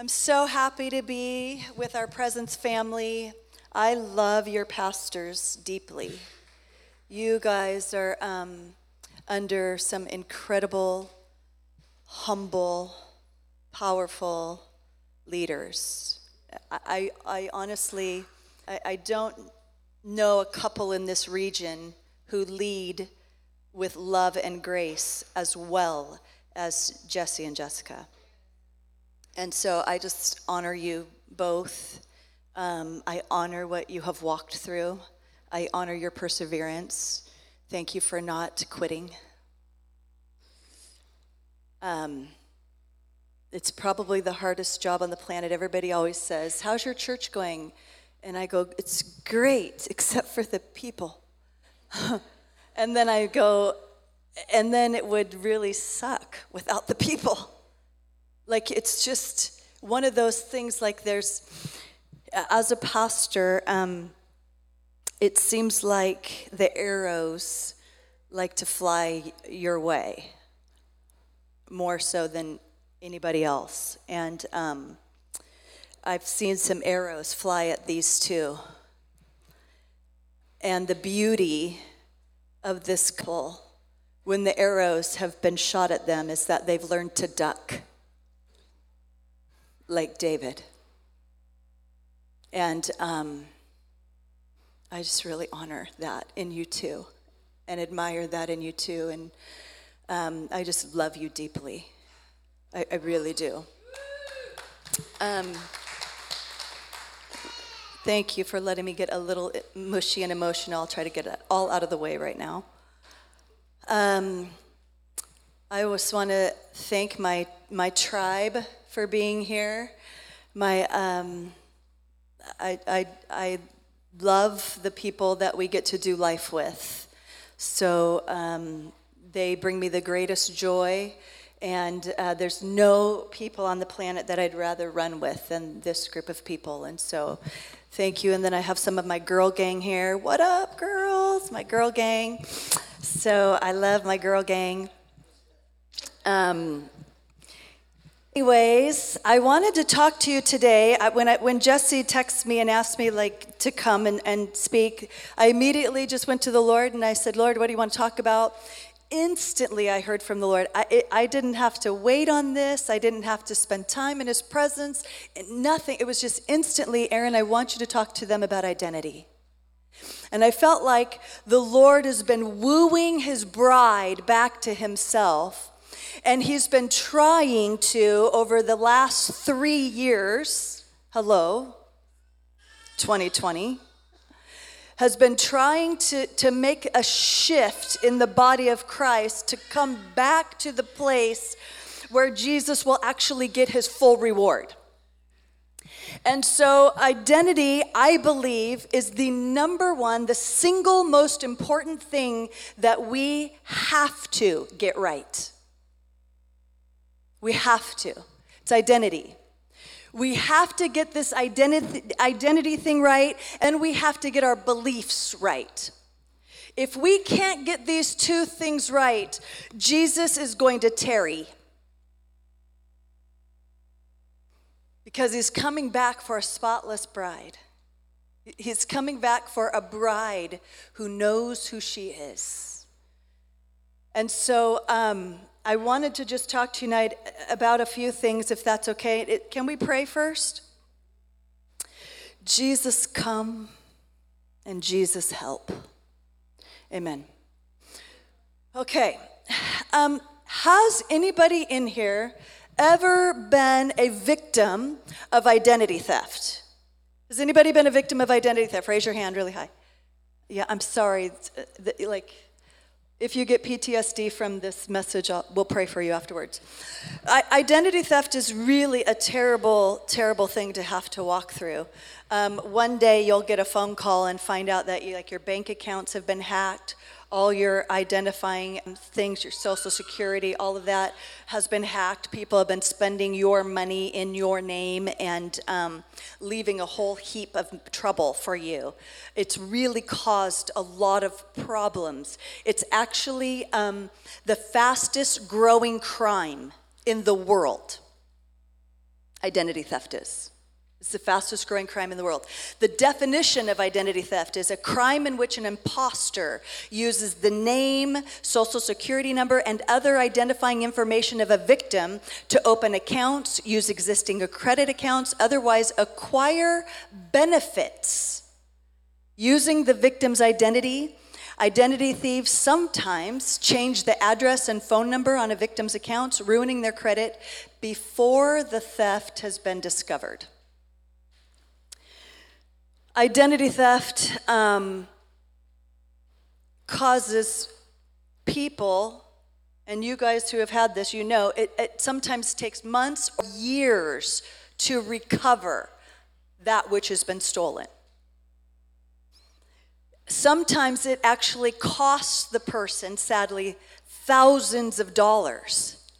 I'm so happy to be with our Presence family. I love your pastors deeply. You guys are um, under some incredible, humble, powerful leaders. I, I, honestly, I, I don't know a couple in this region who lead with love and grace as well as Jesse and Jessica. And so I just honor you both. Um, I honor what you have walked through. I honor your perseverance. Thank you for not quitting. Um, it's probably the hardest job on the planet. Everybody always says, How's your church going? And I go, It's great, except for the people. and then I go, And then it would really suck without the people. Like, it's just one of those things, like, there's, as a pastor, um, it seems like the arrows like to fly your way more so than anybody else. And um, I've seen some arrows fly at these two. And the beauty of this couple, when the arrows have been shot at them, is that they've learned to duck like David. And um, I just really honor that in you too and admire that in you too. And um, I just love you deeply. I, I really do. Um, thank you for letting me get a little mushy and emotional. I'll try to get it all out of the way right now. Um, I just want to thank my, my tribe for being here. My, um, I, I, I love the people that we get to do life with. So um, they bring me the greatest joy. And uh, there's no people on the planet that I'd rather run with than this group of people. And so, thank you. And then I have some of my girl gang here. What up, girls? My girl gang. So, I love my girl gang. Um, anyways, I wanted to talk to you today. When, I, when Jesse texted me and asked me like to come and, and speak, I immediately just went to the Lord and I said, Lord, what do you want to talk about? instantly I heard from the Lord. I, I, didn't have to wait on this. I didn't have to spend time in His presence. Nothing. It was just instantly, Aaron, I want you to talk to them about identity. And I felt like the Lord has been wooing His bride back to Himself. And He's been trying to, over the last three years, hello, 2020 has been trying to, to make a shift in the body of Christ to come back to the place where Jesus will actually get his full reward. And so, identity, I believe, is the number one, the single most important thing that we have to get right. We have to. It's identity. We have to get this identity, identity thing right, and we have to get our beliefs right. If we can't get these two things right, Jesus is going to tarry. Because he's coming back for a spotless bride. He's coming back for a bride who knows who she is. And so um, I wanted to just talk tonight about a few things, if that's okay. It, can we pray first? Jesus, come and Jesus, help. Amen. Okay. Um, has anybody in here ever been a victim of identity theft? Has anybody been a victim of identity theft? Raise your hand really high. Yeah, I'm sorry. Like, if you get PTSD from this message, I'll, we'll pray for you afterwards. I, identity theft is really a terrible, terrible thing to have to walk through. Um, one day you'll get a phone call and find out that you, like your bank accounts have been hacked, all your identifying things, your social security, all of that has been hacked. People have been spending your money in your name and um, leaving a whole heap of trouble for you. It's really caused a lot of problems. It's actually um, the fastest growing crime in the world. identity theft is. It's the fastest growing crime in the world. The definition of identity theft is a crime in which an imposter uses the name, social security number, and other identifying information of a victim to open accounts, use existing credit accounts, otherwise acquire benefits using the victim's identity. Identity thieves sometimes change the address and phone number on a victim's accounts, ruining their credit before the theft has been discovered. Identity theft um, causes people, and you guys who have had this, you know, it, it sometimes takes months or years to recover that which has been stolen. Sometimes it actually costs the person, sadly, thousands of dollars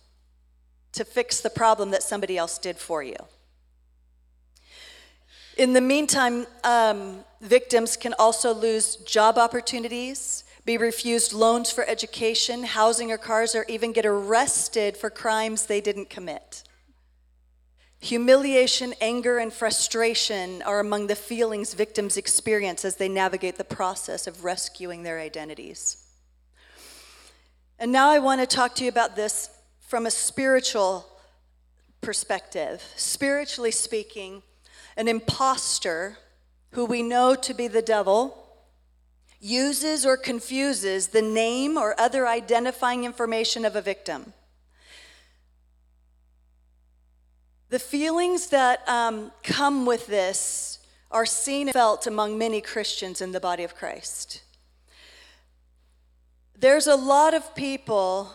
to fix the problem that somebody else did for you. In the meantime, um, victims can also lose job opportunities, be refused loans for education, housing, or cars, or even get arrested for crimes they didn't commit. Humiliation, anger, and frustration are among the feelings victims experience as they navigate the process of rescuing their identities. And now I want to talk to you about this from a spiritual perspective. Spiritually speaking, an impostor who we know to be the devil uses or confuses the name or other identifying information of a victim. The feelings that um, come with this are seen and felt among many Christians in the body of Christ. There's a lot of people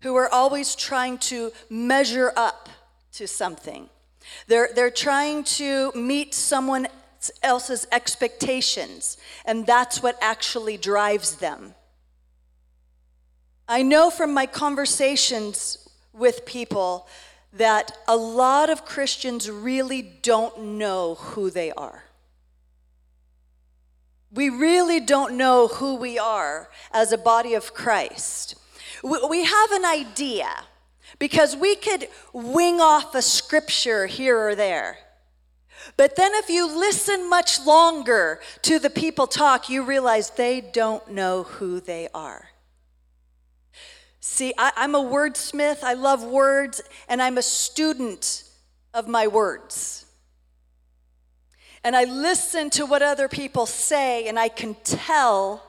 who are always trying to measure up to something. They're, they're trying to meet someone else's expectations, and that's what actually drives them. I know from my conversations with people that a lot of Christians really don't know who they are. We really don't know who we are as a body of Christ. We have an idea because we could wing off a scripture here or there. But then, if you listen much longer to the people talk, you realize they don't know who they are. See, I, am a wordsmith, I love words, and I'm a student of my words. And I listen to what other people say, and I can tell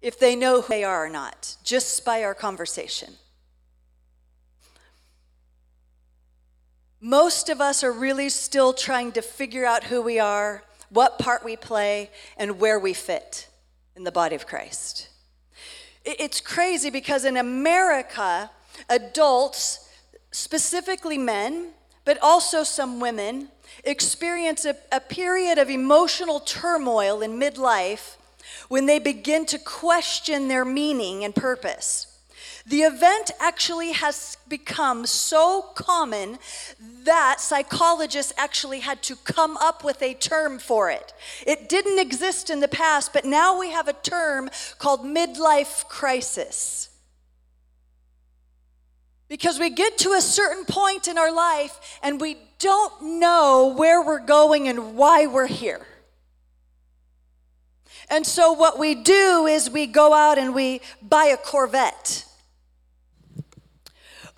if they know who they are or not, just by our conversation. Most of us are really still trying to figure out who we are, what part we play, and where we fit in the body of Christ. It's crazy because in America, adults, specifically men, but also some women, experience a, a period of emotional turmoil in midlife when they begin to question their meaning and purpose. The event actually has become so common that psychologists actually had to come up with a term for it. It didn't exist in the past, but now we have a term called midlife crisis. Because we get to a certain point in our life and we don't know where we're going and why we're here. And so, what we do is we go out and we buy a Corvette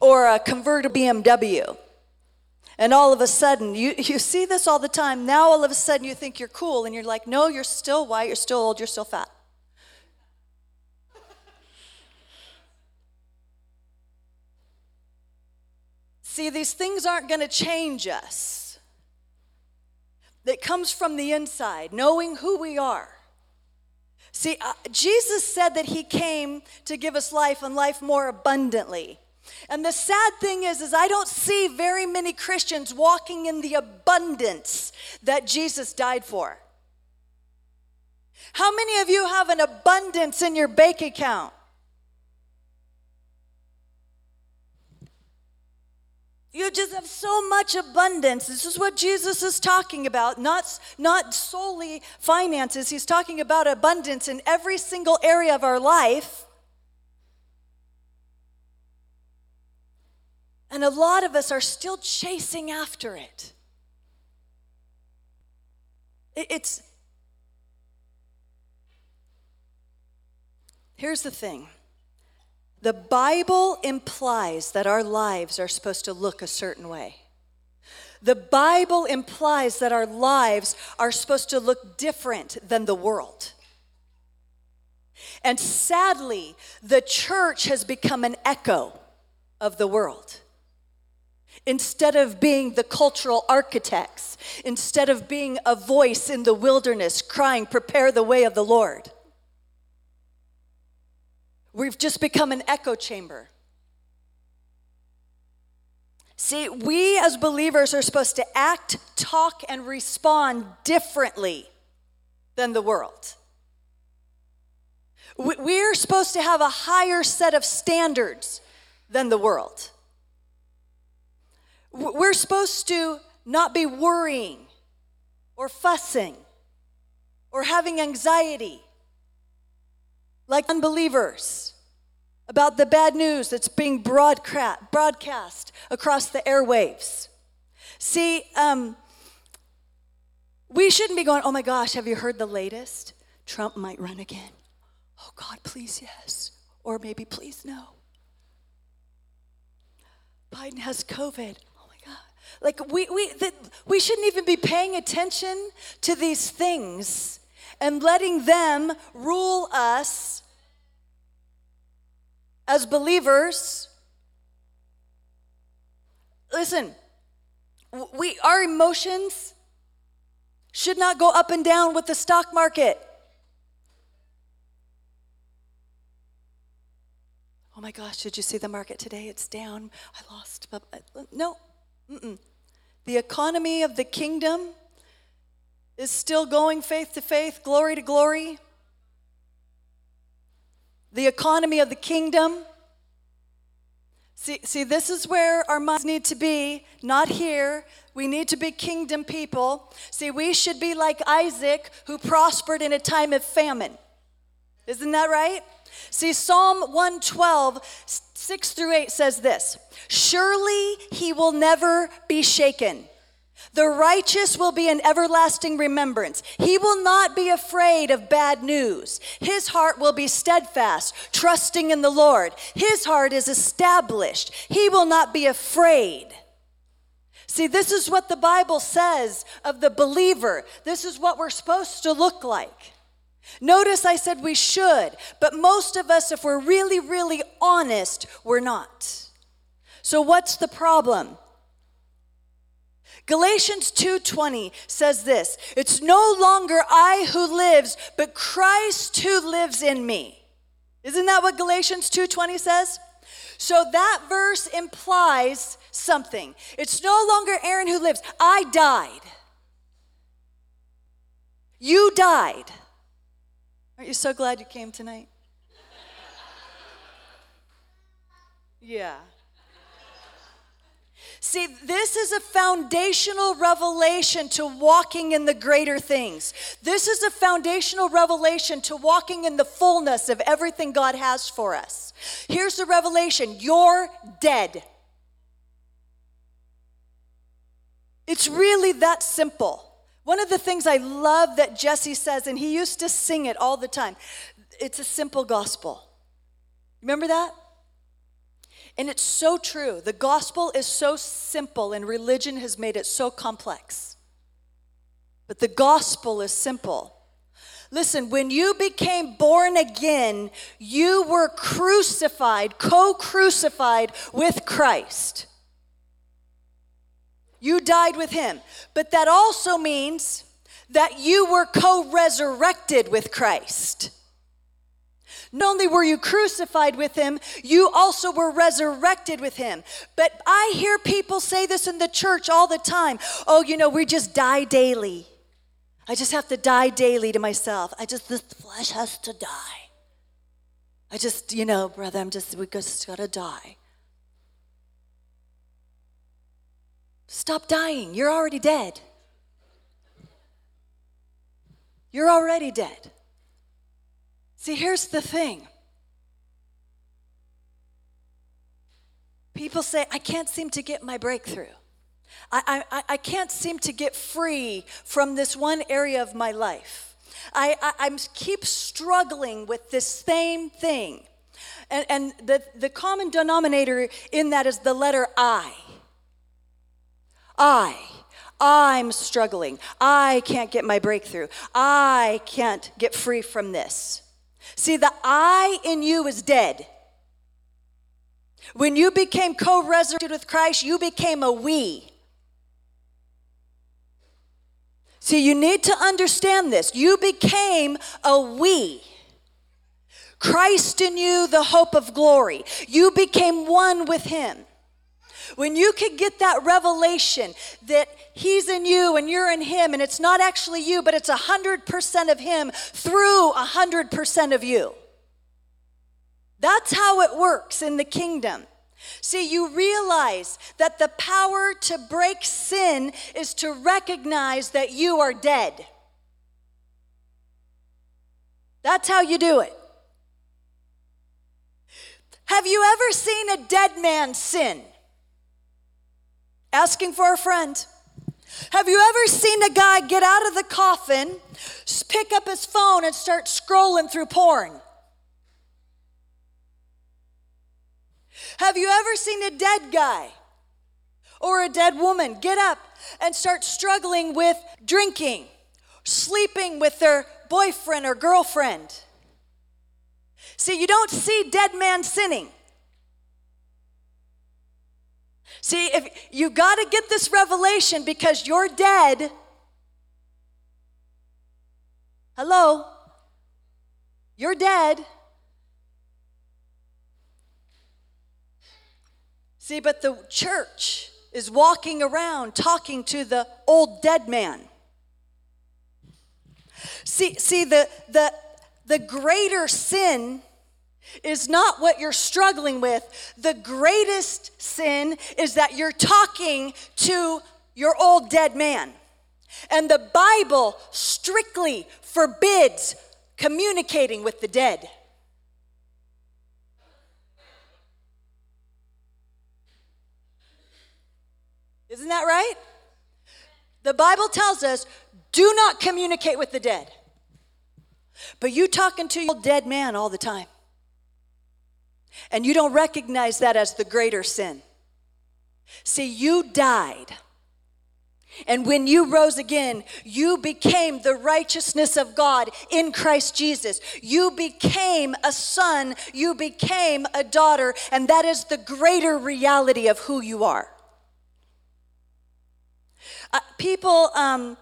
or a convertible BMW. And all of a sudden, you, you see this all the time. Now, all of a sudden, you think you're cool, and you're like, no, you're still white, you're still old, you're still fat. See, these things aren't going to change us. It comes from the inside, knowing who we are. See, uh, Jesus said that he came to give us life and life more abundantly. And the sad thing is is I don't see very many Christians walking in the abundance that Jesus died for. How many of you have an abundance in your bank account? You just have so much abundance. This is what Jesus is talking about, not, not solely finances. He's talking about abundance in every single area of our life. And a lot of us are still chasing after it. It's. Here's the thing the Bible implies that our lives are supposed to look a certain way. The Bible implies that our lives are supposed to look different than the world. And sadly, the church has become an echo of the world. Instead of being the cultural architects, instead of being a voice in the wilderness crying, Prepare the way of the Lord, we've just become an echo chamber. See, we as believers are supposed to act, talk, and respond differently than the world. We're supposed to have a higher set of standards than the world. Supposed to not be worrying or fussing or having anxiety like unbelievers about the bad news that's being broadcast across the airwaves. See, um, we shouldn't be going, oh my gosh, have you heard the latest? Trump might run again. Oh God, please, yes. Or maybe, please, no. Biden has COVID. Like, we, we, the, we shouldn't even be paying attention to these things and letting them rule us as believers. Listen, we, our emotions should not go up and down with the stock market. oh my gosh, did you see the market today? It's down. I lost. No. Mm-mm. The economy of the kingdom is still going faith to faith, glory to glory. The economy of the kingdom. See, see, this is where our minds need to be, not here. We need to be kingdom people. See, we should be like Isaac, who prospered in a time of famine. Isn't that right? See, Psalm 112, 6 through 8 says this Surely he will never be shaken. The righteous will be an everlasting remembrance. He will not be afraid of bad news. His heart will be steadfast, trusting in the Lord. His heart is established. He will not be afraid. See, this is what the Bible says of the believer. This is what we're supposed to look like. Notice I said we should, but most of us, if we're really, really honest, we're not. So what's the problem? Galatians 2:20 says this, it's no longer I who lives, but Christ who lives in me. Isn't that what Galatians 2:20 says? So that verse implies something. It's no longer Aaron who lives. I died. You died. Aren't you so glad you came tonight? Yeah. See, this is a foundational revelation to walking in the greater things. This is a foundational revelation to walking in the fullness of everything God has for us. Here's the revelation you're dead. It's really that simple. One of the things I love that Jesse says, and he used to sing it all the time, it's a simple gospel. Remember that? And it's so true. The gospel is so simple, and religion has made it so complex. But the gospel is simple. Listen, when you became born again, you were crucified, co crucified with Christ. You died with him. But that also means that you were co resurrected with Christ. Not only were you crucified with him, you also were resurrected with him. But I hear people say this in the church all the time oh, you know, we just die daily. I just have to die daily to myself. I just, this flesh has to die. I just, you know, brother, I'm just, we just gotta die. Stop dying. You're already dead. You're already dead. See, here's the thing People say, I can't seem to get my breakthrough. I, I, I can't seem to get free from this one area of my life. I, I I'm keep struggling with this same thing. And, and the, the common denominator in that is the letter I. I. I'm struggling. I can't get my breakthrough. I can't get free from this. See, the I in you is dead. When you became co resurrected with Christ, you became a we. See, you need to understand this. You became a we. Christ in you, the hope of glory. You became one with him. When you can get that revelation that He's in you and you're in Him, and it's not actually you, but it's 100% of Him through 100% of you. That's how it works in the kingdom. See, you realize that the power to break sin is to recognize that you are dead. That's how you do it. Have you ever seen a dead man sin? Asking for a friend. Have you ever seen a guy get out of the coffin, pick up his phone, and start scrolling through porn? Have you ever seen a dead guy or a dead woman get up and start struggling with drinking, sleeping with their boyfriend or girlfriend? See, you don't see dead man sinning. See, if you got to get this revelation because you're dead. Hello? You're dead. See, but the church is walking around talking to the old dead man. See, see the, the, the greater sin is not what you're struggling with. The greatest sin is that you're talking to your old dead man. And the Bible strictly forbids communicating with the dead. Isn't that right? The Bible tells us do not communicate with the dead. But you talking to your dead man all the time. And you don't recognize that as the greater sin. See, you died. And when you rose again, you became the righteousness of God in Christ Jesus. You became a son, you became a daughter, and that is the greater reality of who you are. Uh, people, um,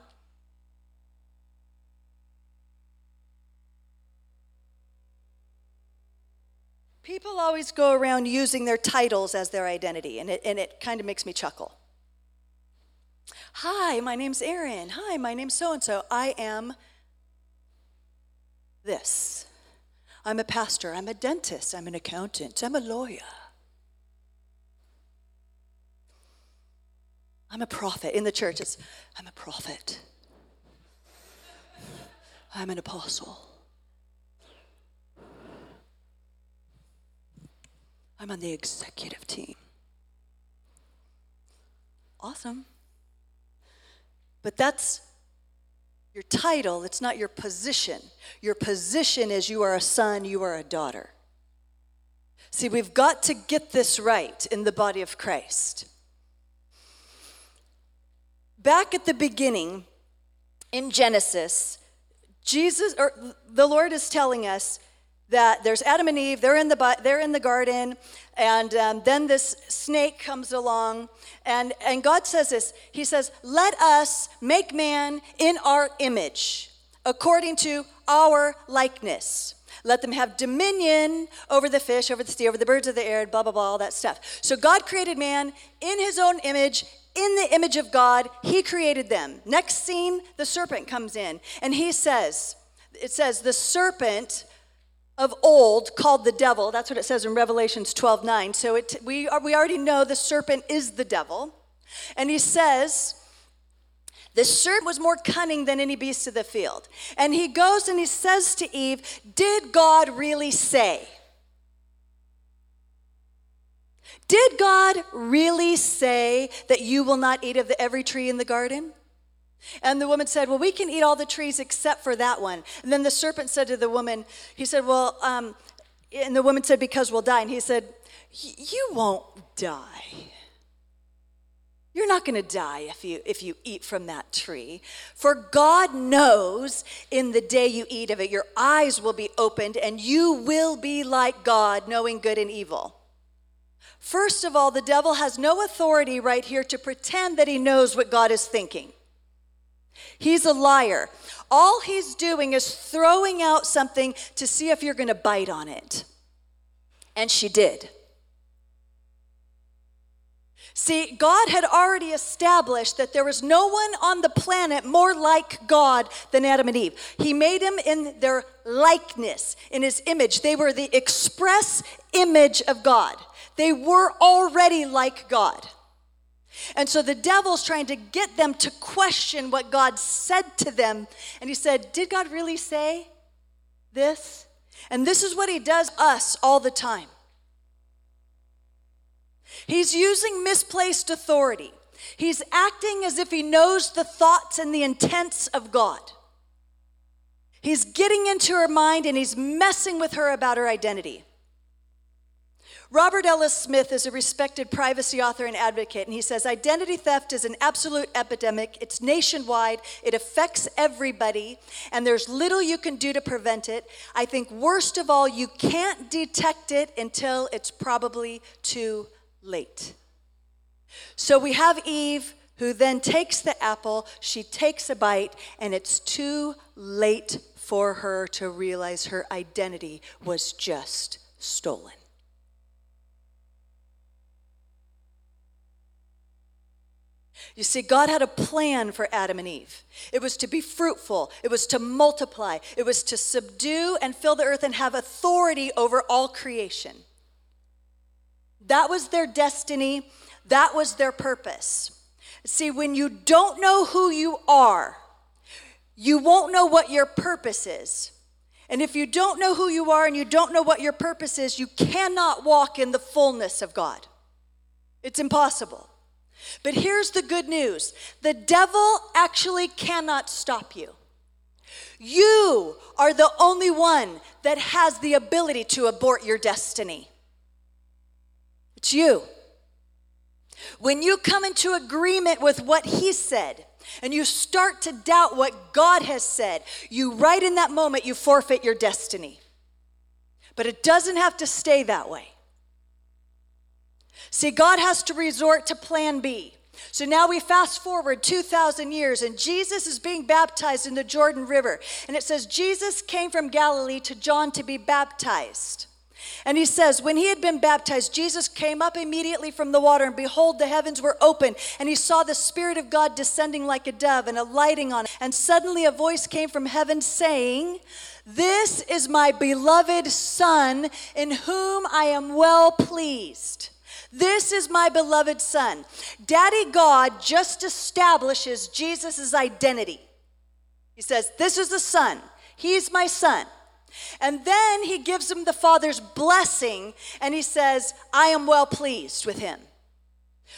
People always go around using their titles as their identity, and it, and it kind of makes me chuckle. Hi, my name's Erin. Hi, my name's so and so. I am this. I'm a pastor. I'm a dentist. I'm an accountant. I'm a lawyer. I'm a prophet. In the church, it's I'm a prophet. I'm an apostle. I'm on the executive team. Awesome. But that's your title, it's not your position. Your position is you are a son, you are a daughter. See, we've got to get this right in the body of Christ. Back at the beginning in Genesis, Jesus or the Lord is telling us that there's Adam and Eve, they're in the, they're in the garden, and um, then this snake comes along, and, and God says this He says, Let us make man in our image, according to our likeness. Let them have dominion over the fish, over the sea, over the birds of the air, and blah, blah, blah, all that stuff. So God created man in his own image, in the image of God, he created them. Next scene, the serpent comes in, and he says, It says, the serpent of old called the devil. That's what it says in Revelations 12 9. So it, we, are, we already know the serpent is the devil. And he says, the serpent was more cunning than any beast of the field. And he goes and he says to Eve, Did God really say? Did God really say that you will not eat of the, every tree in the garden? And the woman said, Well, we can eat all the trees except for that one. And then the serpent said to the woman, He said, Well, um, and the woman said, Because we'll die. And he said, You won't die. You're not going to die if you, if you eat from that tree. For God knows in the day you eat of it, your eyes will be opened and you will be like God, knowing good and evil. First of all, the devil has no authority right here to pretend that he knows what God is thinking. He's a liar. All he's doing is throwing out something to see if you're going to bite on it. And she did. See, God had already established that there was no one on the planet more like God than Adam and Eve. He made them in their likeness, in his image. They were the express image of God. They were already like God. And so the devil's trying to get them to question what God said to them. And he said, Did God really say this? And this is what he does us all the time. He's using misplaced authority. He's acting as if he knows the thoughts and the intents of God. He's getting into her mind and he's messing with her about her identity. Robert Ellis Smith is a respected privacy author and advocate, and he says identity theft is an absolute epidemic. It's nationwide, it affects everybody, and there's little you can do to prevent it. I think, worst of all, you can't detect it until it's probably too late. So we have Eve who then takes the apple, she takes a bite, and it's too late for her to realize her identity was just stolen. You see, God had a plan for Adam and Eve. It was to be fruitful, it was to multiply, it was to subdue and fill the earth and have authority over all creation. That was their destiny, that was their purpose. See, when you don't know who you are, you won't know what your purpose is. And if you don't know who you are and you don't know what your purpose is, you cannot walk in the fullness of God. It's impossible. But here's the good news the devil actually cannot stop you. You are the only one that has the ability to abort your destiny. It's you. When you come into agreement with what he said, and you start to doubt what God has said, you right in that moment you forfeit your destiny. But it doesn't have to stay that way. See, God has to resort to plan B. So now we fast forward 2,000 years, and Jesus is being baptized in the Jordan River. And it says, Jesus came from Galilee to John to be baptized. And he says, When he had been baptized, Jesus came up immediately from the water, and behold, the heavens were open, and he saw the Spirit of God descending like a dove and alighting on it. And suddenly a voice came from heaven saying, This is my beloved Son, in whom I am well pleased. This is my beloved Son. Daddy God just establishes Jesus' identity. He says, This is the Son. He's my Son. And then he gives him the Father's blessing and he says, I am well pleased with him.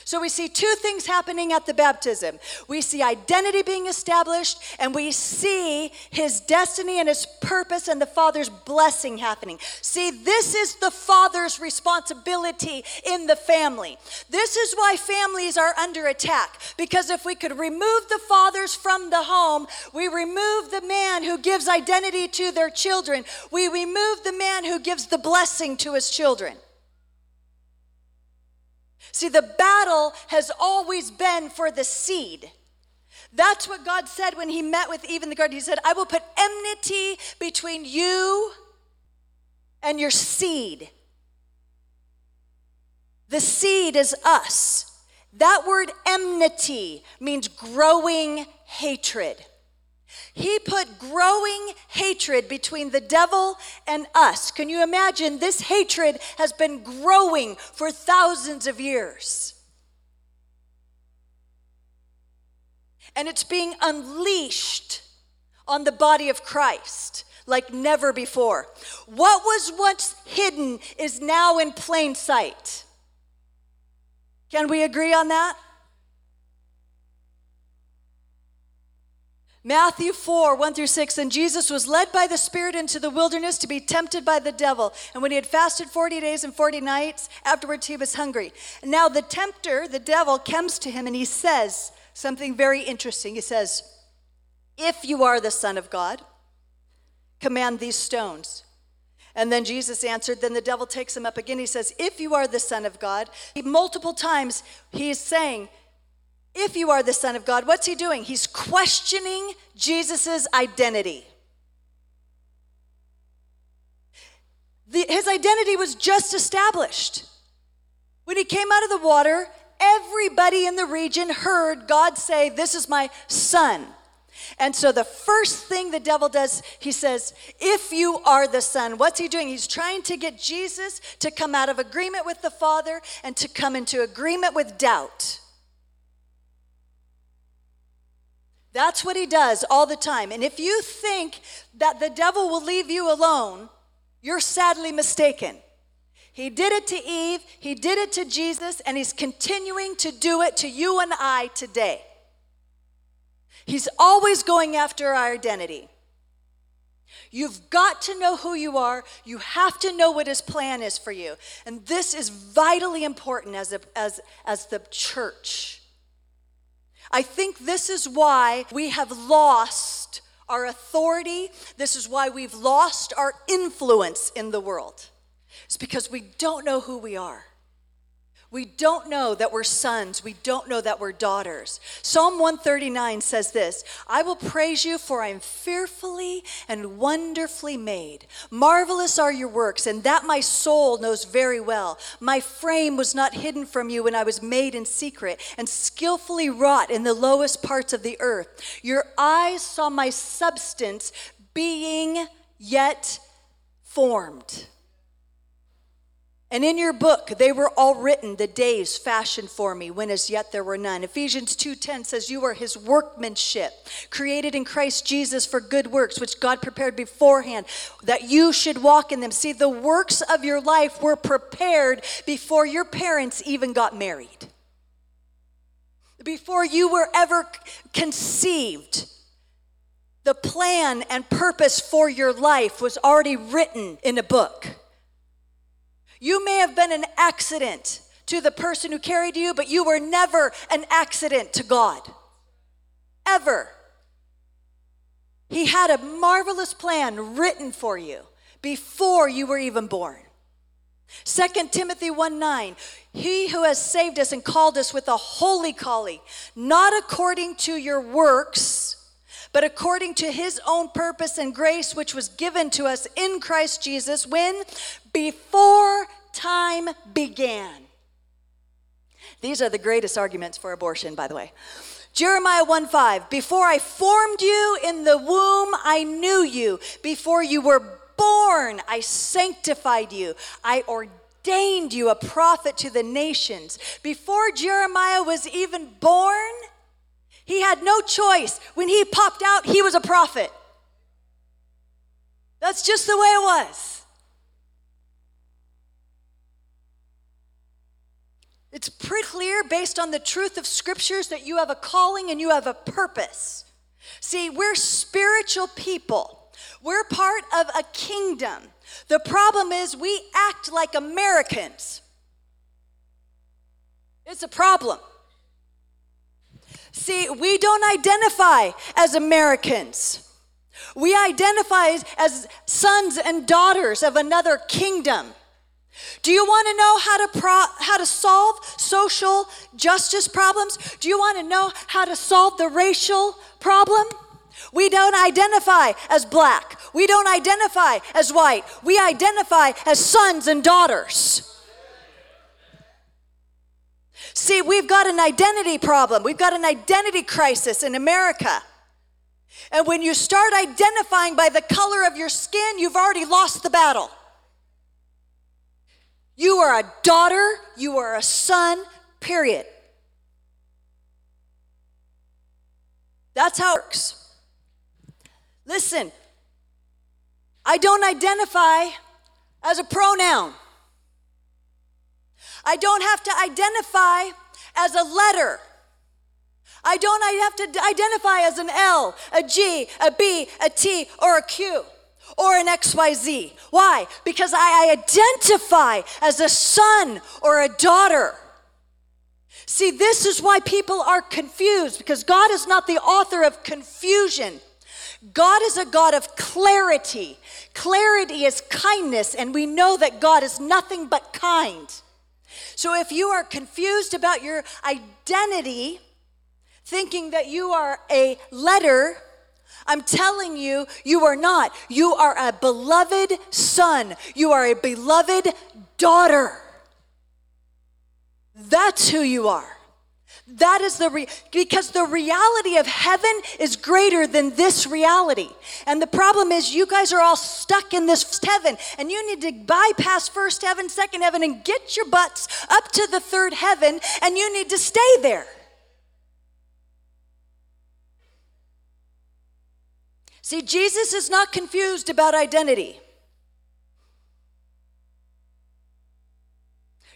So we see two things happening at the baptism. We see identity being established, and we see his destiny and his purpose and the Father's blessing happening. See, this is the Father's responsibility in the family. This is why families are under attack, because if we could remove the fathers from the home, we remove the man who gives identity to their children, we remove the man who gives the blessing to his children. See, the battle has always been for the seed. That's what God said when He met with Eve in the garden. He said, I will put enmity between you and your seed. The seed is us. That word enmity means growing hatred. He put growing hatred between the devil and us. Can you imagine? This hatred has been growing for thousands of years. And it's being unleashed on the body of Christ like never before. What was once hidden is now in plain sight. Can we agree on that? Matthew 4, 1 through 6. And Jesus was led by the Spirit into the wilderness to be tempted by the devil. And when he had fasted 40 days and 40 nights, afterwards he was hungry. And now the tempter, the devil, comes to him and he says something very interesting. He says, If you are the Son of God, command these stones. And then Jesus answered, then the devil takes him up again. He says, If you are the Son of God, multiple times he is saying, if you are the Son of God, what's he doing? He's questioning Jesus' identity. The, his identity was just established. When he came out of the water, everybody in the region heard God say, This is my son. And so the first thing the devil does, he says, If you are the Son, what's he doing? He's trying to get Jesus to come out of agreement with the Father and to come into agreement with doubt. That's what he does all the time. And if you think that the devil will leave you alone, you're sadly mistaken. He did it to Eve, he did it to Jesus, and he's continuing to do it to you and I today. He's always going after our identity. You've got to know who you are. You have to know what his plan is for you. And this is vitally important as, a, as, as the church. I think this is why we have lost our authority. This is why we've lost our influence in the world. It's because we don't know who we are. We don't know that we're sons. We don't know that we're daughters. Psalm 139 says this I will praise you, for I am fearfully and wonderfully made. Marvelous are your works, and that my soul knows very well. My frame was not hidden from you when I was made in secret and skillfully wrought in the lowest parts of the earth. Your eyes saw my substance being yet formed. And in your book they were all written the days fashioned for me when as yet there were none. Ephesians 2:10 says you are his workmanship, created in Christ Jesus for good works which God prepared beforehand that you should walk in them. See, the works of your life were prepared before your parents even got married. Before you were ever conceived. The plan and purpose for your life was already written in a book. You may have been an accident to the person who carried you, but you were never an accident to God. Ever. He had a marvelous plan written for you before you were even born. 2 Timothy 1 9, he who has saved us and called us with a holy calling, not according to your works, but according to his own purpose and grace, which was given to us in Christ Jesus when before time began. These are the greatest arguments for abortion, by the way. Jeremiah 1 5, before I formed you in the womb, I knew you. Before you were born, I sanctified you. I ordained you a prophet to the nations. Before Jeremiah was even born, he had no choice. When he popped out, he was a prophet. That's just the way it was. It's pretty clear based on the truth of scriptures that you have a calling and you have a purpose. See, we're spiritual people. We're part of a kingdom. The problem is we act like Americans. It's a problem. See, we don't identify as Americans. We identify as sons and daughters of another kingdom. Do you want to know how to pro- how to solve social justice problems? Do you want to know how to solve the racial problem? We don't identify as black. We don't identify as white. We identify as sons and daughters. See, we've got an identity problem. We've got an identity crisis in America. And when you start identifying by the color of your skin, you've already lost the battle. You are a daughter, you are a son, period. That's how it works. Listen, I don't identify as a pronoun. I don't have to identify as a letter. I don't have to identify as an L, a G, a B, a T, or a Q, or an XYZ. Why? Because I identify as a son or a daughter. See, this is why people are confused because God is not the author of confusion. God is a God of clarity. Clarity is kindness, and we know that God is nothing but kind. So if you are confused about your identity, thinking that you are a letter, I'm telling you, you are not. You are a beloved son, you are a beloved daughter. That's who you are. That is the re- because the reality of heaven is greater than this reality. And the problem is you guys are all stuck in this heaven and you need to bypass first heaven, second heaven and get your butts up to the third heaven and you need to stay there. See, Jesus is not confused about identity.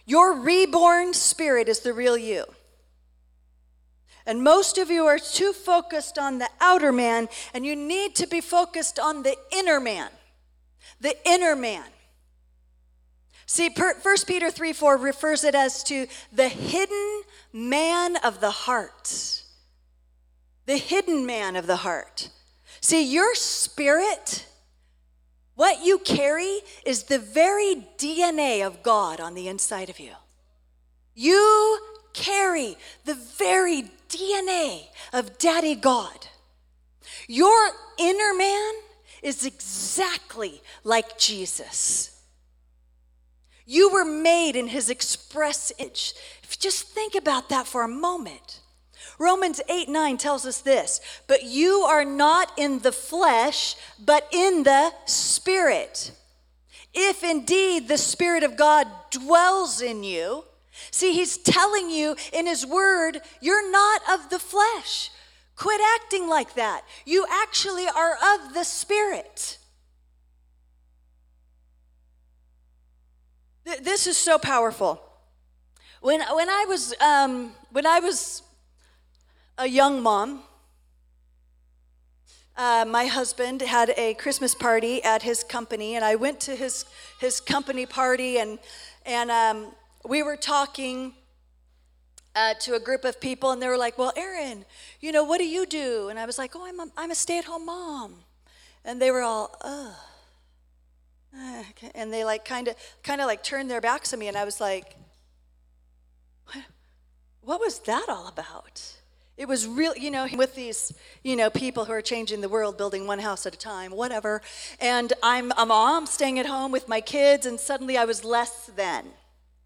Your reborn spirit is the real you. And most of you are too focused on the outer man, and you need to be focused on the inner man. The inner man. See, 1 Peter 3 4 refers it as to the hidden man of the heart. The hidden man of the heart. See, your spirit, what you carry, is the very DNA of God on the inside of you. You carry the very DNA of Daddy God. Your inner man is exactly like Jesus. You were made in his express image. Just think about that for a moment. Romans 8 9 tells us this, but you are not in the flesh, but in the spirit. If indeed the Spirit of God dwells in you, See, he's telling you in his word, you're not of the flesh. Quit acting like that. You actually are of the Spirit. This is so powerful. When, when, I was, um, when I was a young mom, uh, my husband had a Christmas party at his company, and I went to his, his company party, and, and um, we were talking uh, to a group of people, and they were like, Well, Erin, you know, what do you do? And I was like, Oh, I'm a, I'm a stay at home mom. And they were all, Ugh. And they like kind of kind of like turned their backs on me, and I was like, what, what was that all about? It was real, you know, with these, you know, people who are changing the world, building one house at a time, whatever. And I'm a mom staying at home with my kids, and suddenly I was less than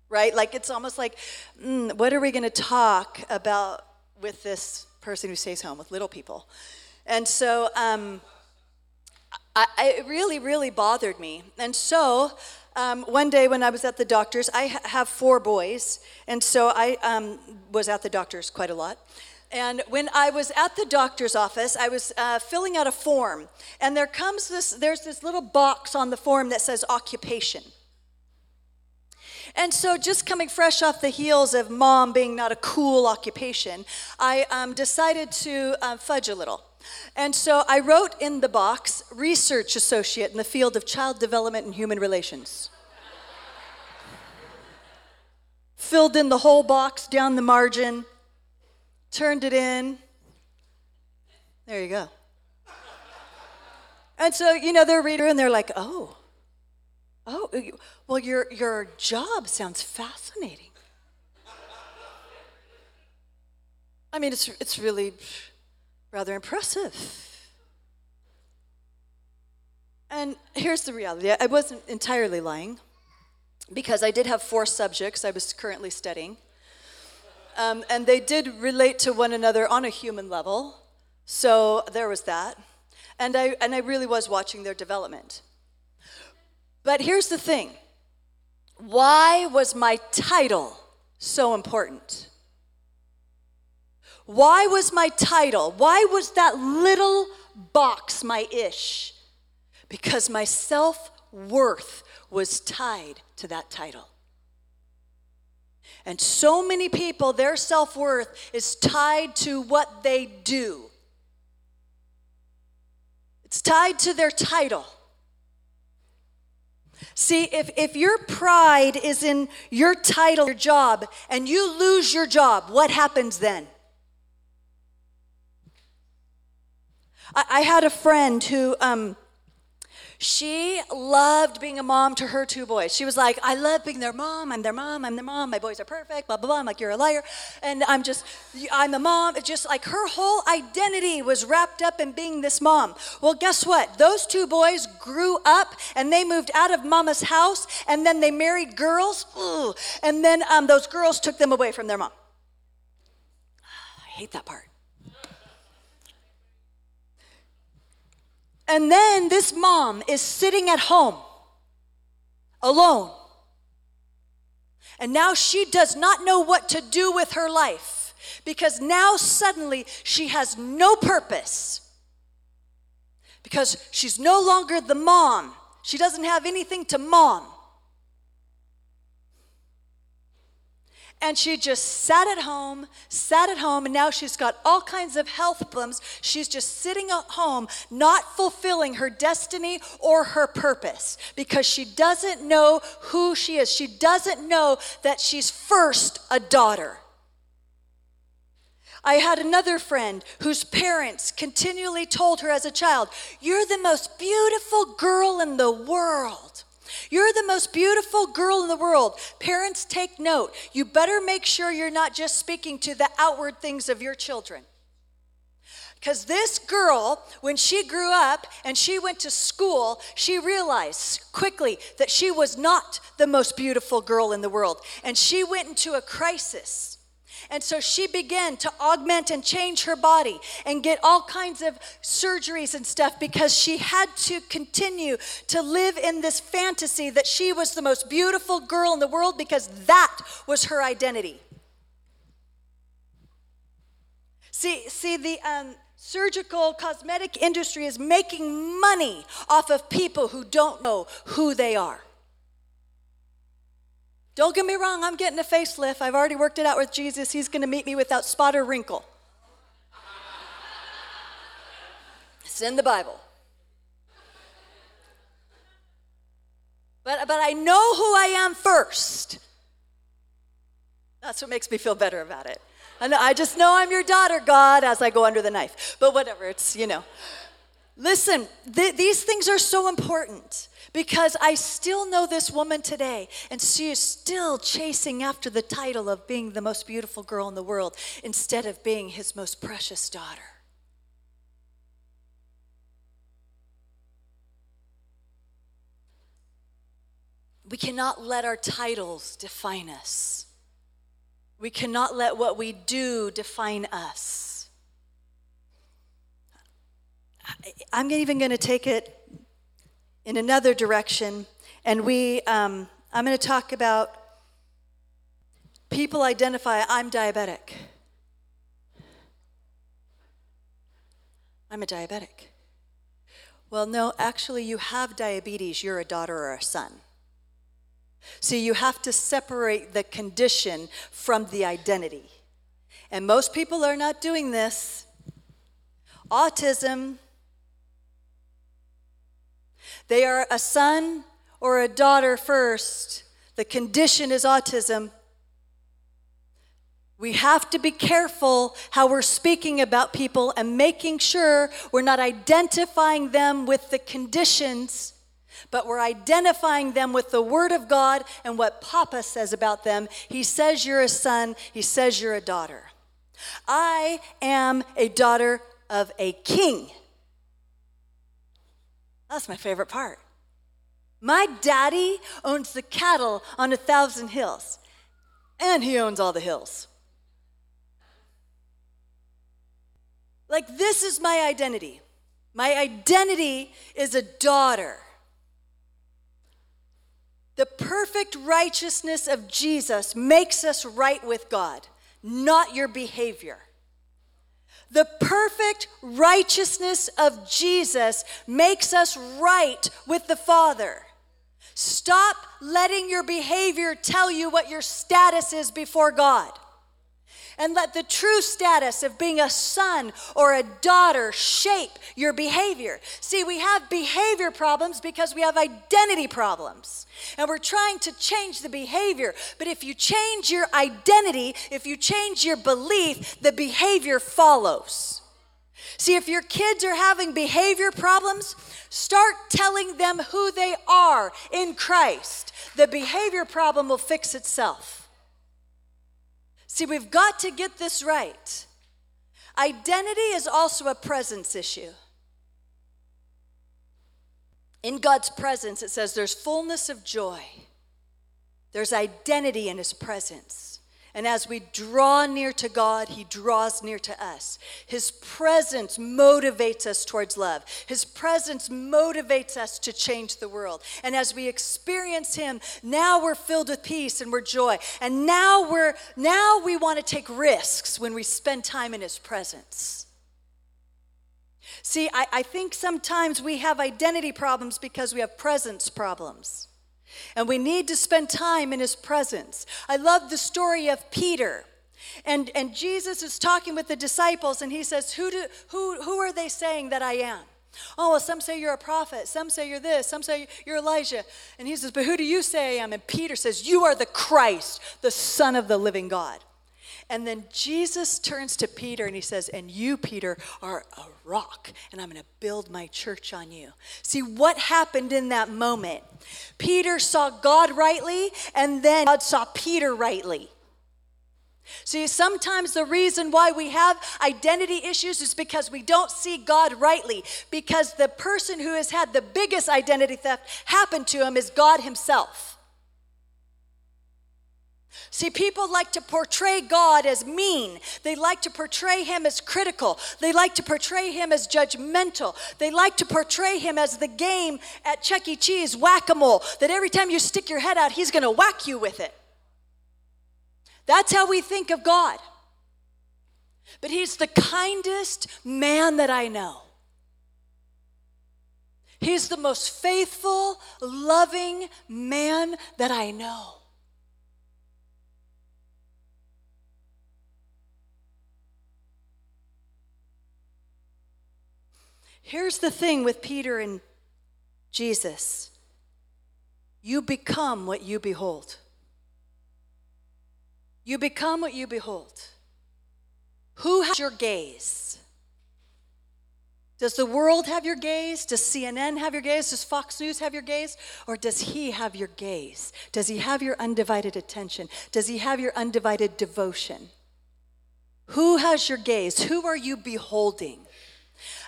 right? Like it's almost like, mm, what are we going to talk about with this person who stays home with little people? And so um, I, it really, really bothered me. And so um, one day when I was at the doctor's, I ha- have four boys, and so I um, was at the doctor's quite a lot. And when I was at the doctor's office, I was uh, filling out a form, and there comes this, there's this little box on the form that says occupation. And so, just coming fresh off the heels of mom being not a cool occupation, I um, decided to uh, fudge a little. And so I wrote in the box, research associate in the field of child development and human relations. Filled in the whole box down the margin, turned it in. There you go. And so, you know, they're reader and they're like, oh, Oh, well, your, your job sounds fascinating. I mean, it's, it's really rather impressive. And here's the reality I wasn't entirely lying because I did have four subjects I was currently studying. Um, and they did relate to one another on a human level. So there was that. And I, and I really was watching their development. But here's the thing why was my title so important? Why was my title? Why was that little box my ish? Because my self worth was tied to that title. And so many people, their self worth is tied to what they do, it's tied to their title. See, if, if your pride is in your title, your job, and you lose your job, what happens then? I, had a friend who, um, she loved being a mom to her two boys. She was like, I love being their mom. I'm their mom. I'm their mom. My boys are perfect, blah, blah, blah. I'm like, you're a liar. And I'm just, I'm the mom. It's just like her whole identity was wrapped up in being this mom. Well, guess what? Those two boys grew up and they moved out of mama's house and then they married girls. Ugh. And then um, those girls took them away from their mom. I hate that part. And then this mom is sitting at home alone. And now she does not know what to do with her life because now suddenly she has no purpose. Because she's no longer the mom. She doesn't have anything to mom. And she just sat at home, sat at home, and now she's got all kinds of health problems. She's just sitting at home, not fulfilling her destiny or her purpose because she doesn't know who she is. She doesn't know that she's first a daughter. I had another friend whose parents continually told her as a child, You're the most beautiful girl in the world. You're the most beautiful girl in the world. Parents, take note. You better make sure you're not just speaking to the outward things of your children. Because this girl, when she grew up and she went to school, she realized quickly that she was not the most beautiful girl in the world. And she went into a crisis. And so she began to augment and change her body and get all kinds of surgeries and stuff because she had to continue to live in this fantasy that she was the most beautiful girl in the world because that was her identity. See, see the um, surgical cosmetic industry is making money off of people who don't know who they are. Don't get me wrong, I'm getting a facelift. I've already worked it out with Jesus. He's going to meet me without spot or wrinkle. It's in the Bible. But, but I know who I am first. That's what makes me feel better about it. Know, I just know I'm your daughter, God, as I go under the knife. But whatever, it's, you know. Listen, th- these things are so important because I still know this woman today, and she is still chasing after the title of being the most beautiful girl in the world instead of being his most precious daughter. We cannot let our titles define us. We cannot let what we do define us. I'm even going to take it in another direction, and we, um, I'm going to talk about people identify I'm diabetic. I'm a diabetic. Well, no, actually, you have diabetes, you're a daughter or a son. See, you have to separate the condition from the identity. And most people are not doing this. Autism they are a son or a daughter first. The condition is autism. We have to be careful how we're speaking about people and making sure we're not identifying them with the conditions, but we're identifying them with the Word of God and what Papa says about them. He says you're a son, He says you're a daughter. I am a daughter of a king. That's my favorite part. My daddy owns the cattle on a thousand hills, and he owns all the hills. Like, this is my identity. My identity is a daughter. The perfect righteousness of Jesus makes us right with God, not your behavior. The perfect righteousness of Jesus makes us right with the Father. Stop letting your behavior tell you what your status is before God. And let the true status of being a son or a daughter shape your behavior. See, we have behavior problems because we have identity problems. And we're trying to change the behavior. But if you change your identity, if you change your belief, the behavior follows. See, if your kids are having behavior problems, start telling them who they are in Christ. The behavior problem will fix itself. See, we've got to get this right. Identity is also a presence issue. In God's presence, it says there's fullness of joy, there's identity in His presence. And as we draw near to God, He draws near to us. His presence motivates us towards love. His presence motivates us to change the world. And as we experience Him, now we're filled with peace and we're joy. And now we're now we want to take risks when we spend time in His presence. See, I, I think sometimes we have identity problems because we have presence problems. And we need to spend time in his presence. I love the story of Peter. And, and Jesus is talking with the disciples, and he says, who, do, who, who are they saying that I am? Oh, well, some say you're a prophet. Some say you're this. Some say you're Elijah. And he says, But who do you say I am? And Peter says, You are the Christ, the Son of the living God. And then Jesus turns to Peter and he says, And you, Peter, are a rock, and I'm going to build my church on you. See what happened in that moment? Peter saw God rightly, and then God saw Peter rightly. See, sometimes the reason why we have identity issues is because we don't see God rightly. Because the person who has had the biggest identity theft happen to him is God Himself. See, people like to portray God as mean. They like to portray him as critical. They like to portray him as judgmental. They like to portray him as the game at Chuck E. Cheese, whack a mole, that every time you stick your head out, he's going to whack you with it. That's how we think of God. But he's the kindest man that I know. He's the most faithful, loving man that I know. Here's the thing with Peter and Jesus you become what you behold. You become what you behold. Who has your gaze? Does the world have your gaze? Does CNN have your gaze? Does Fox News have your gaze? Or does he have your gaze? Does he have your undivided attention? Does he have your undivided devotion? Who has your gaze? Who are you beholding?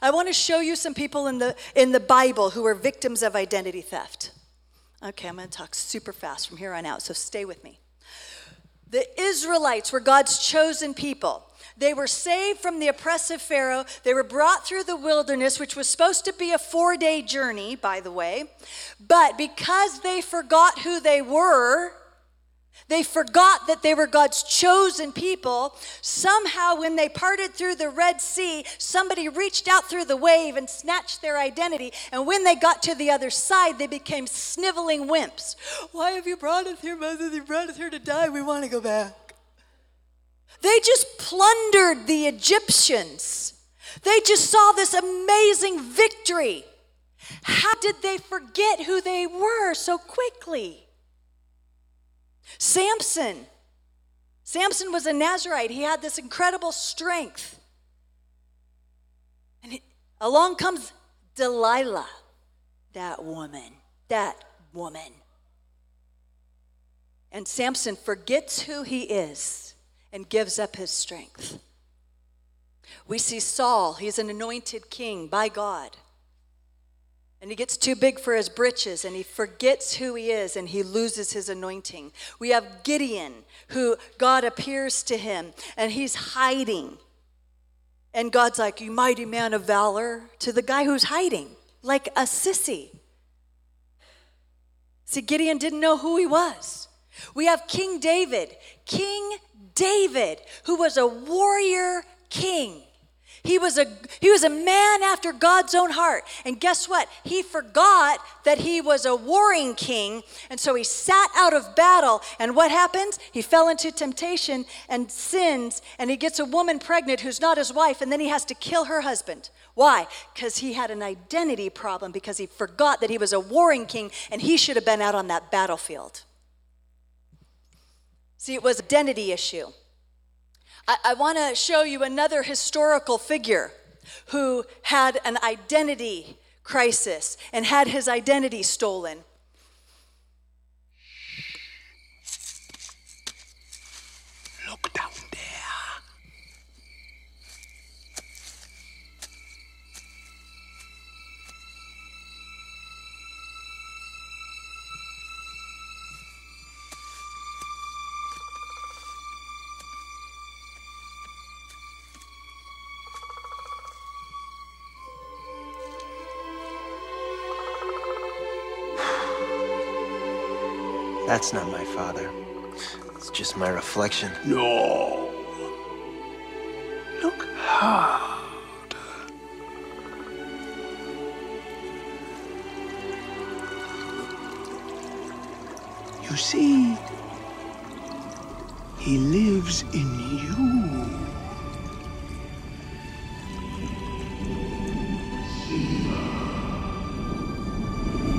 I want to show you some people in the, in the Bible who were victims of identity theft. Okay, I'm going to talk super fast from here on out, so stay with me. The Israelites were God's chosen people. They were saved from the oppressive Pharaoh. They were brought through the wilderness, which was supposed to be a four day journey, by the way. But because they forgot who they were, they forgot that they were God's chosen people. Somehow, when they parted through the Red Sea, somebody reached out through the wave and snatched their identity. And when they got to the other side, they became sniveling wimps. Why have you brought us here, Mother? You brought us here to die. We want to go back. They just plundered the Egyptians. They just saw this amazing victory. How did they forget who they were so quickly? Samson. Samson was a Nazarite. He had this incredible strength. And along comes Delilah, that woman, that woman. And Samson forgets who he is and gives up his strength. We see Saul, he's an anointed king by God. And he gets too big for his britches and he forgets who he is and he loses his anointing. We have Gideon, who God appears to him and he's hiding. And God's like, You mighty man of valor, to the guy who's hiding, like a sissy. See, Gideon didn't know who he was. We have King David, King David, who was a warrior king. He was, a, he was a man after God's own heart. And guess what? He forgot that he was a warring king. And so he sat out of battle. And what happens? He fell into temptation and sins. And he gets a woman pregnant who's not his wife. And then he has to kill her husband. Why? Because he had an identity problem because he forgot that he was a warring king and he should have been out on that battlefield. See, it was identity issue. I, I want to show you another historical figure who had an identity crisis and had his identity stolen. Reflection. No. Look hard. You see, he lives in you.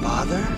Father?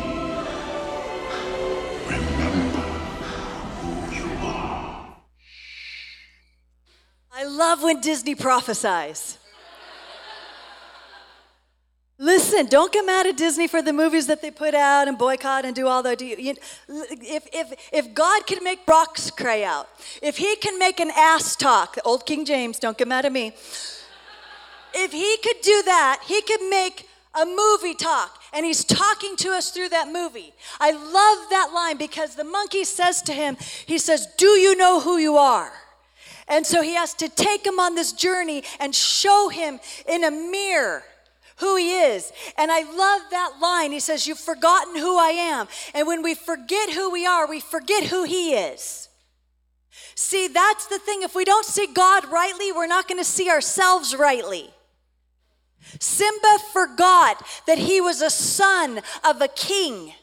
Love when Disney prophesies. Listen, don't get mad at Disney for the movies that they put out and boycott and do all that. If, if, if God can make rocks cry out, if He can make an ass talk, old King James, don't get mad at me. If He could do that, He could make a movie talk, and He's talking to us through that movie. I love that line because the monkey says to him, He says, Do you know who you are? And so he has to take him on this journey and show him in a mirror who he is. And I love that line. He says, You've forgotten who I am. And when we forget who we are, we forget who he is. See, that's the thing. If we don't see God rightly, we're not going to see ourselves rightly. Simba forgot that he was a son of a king.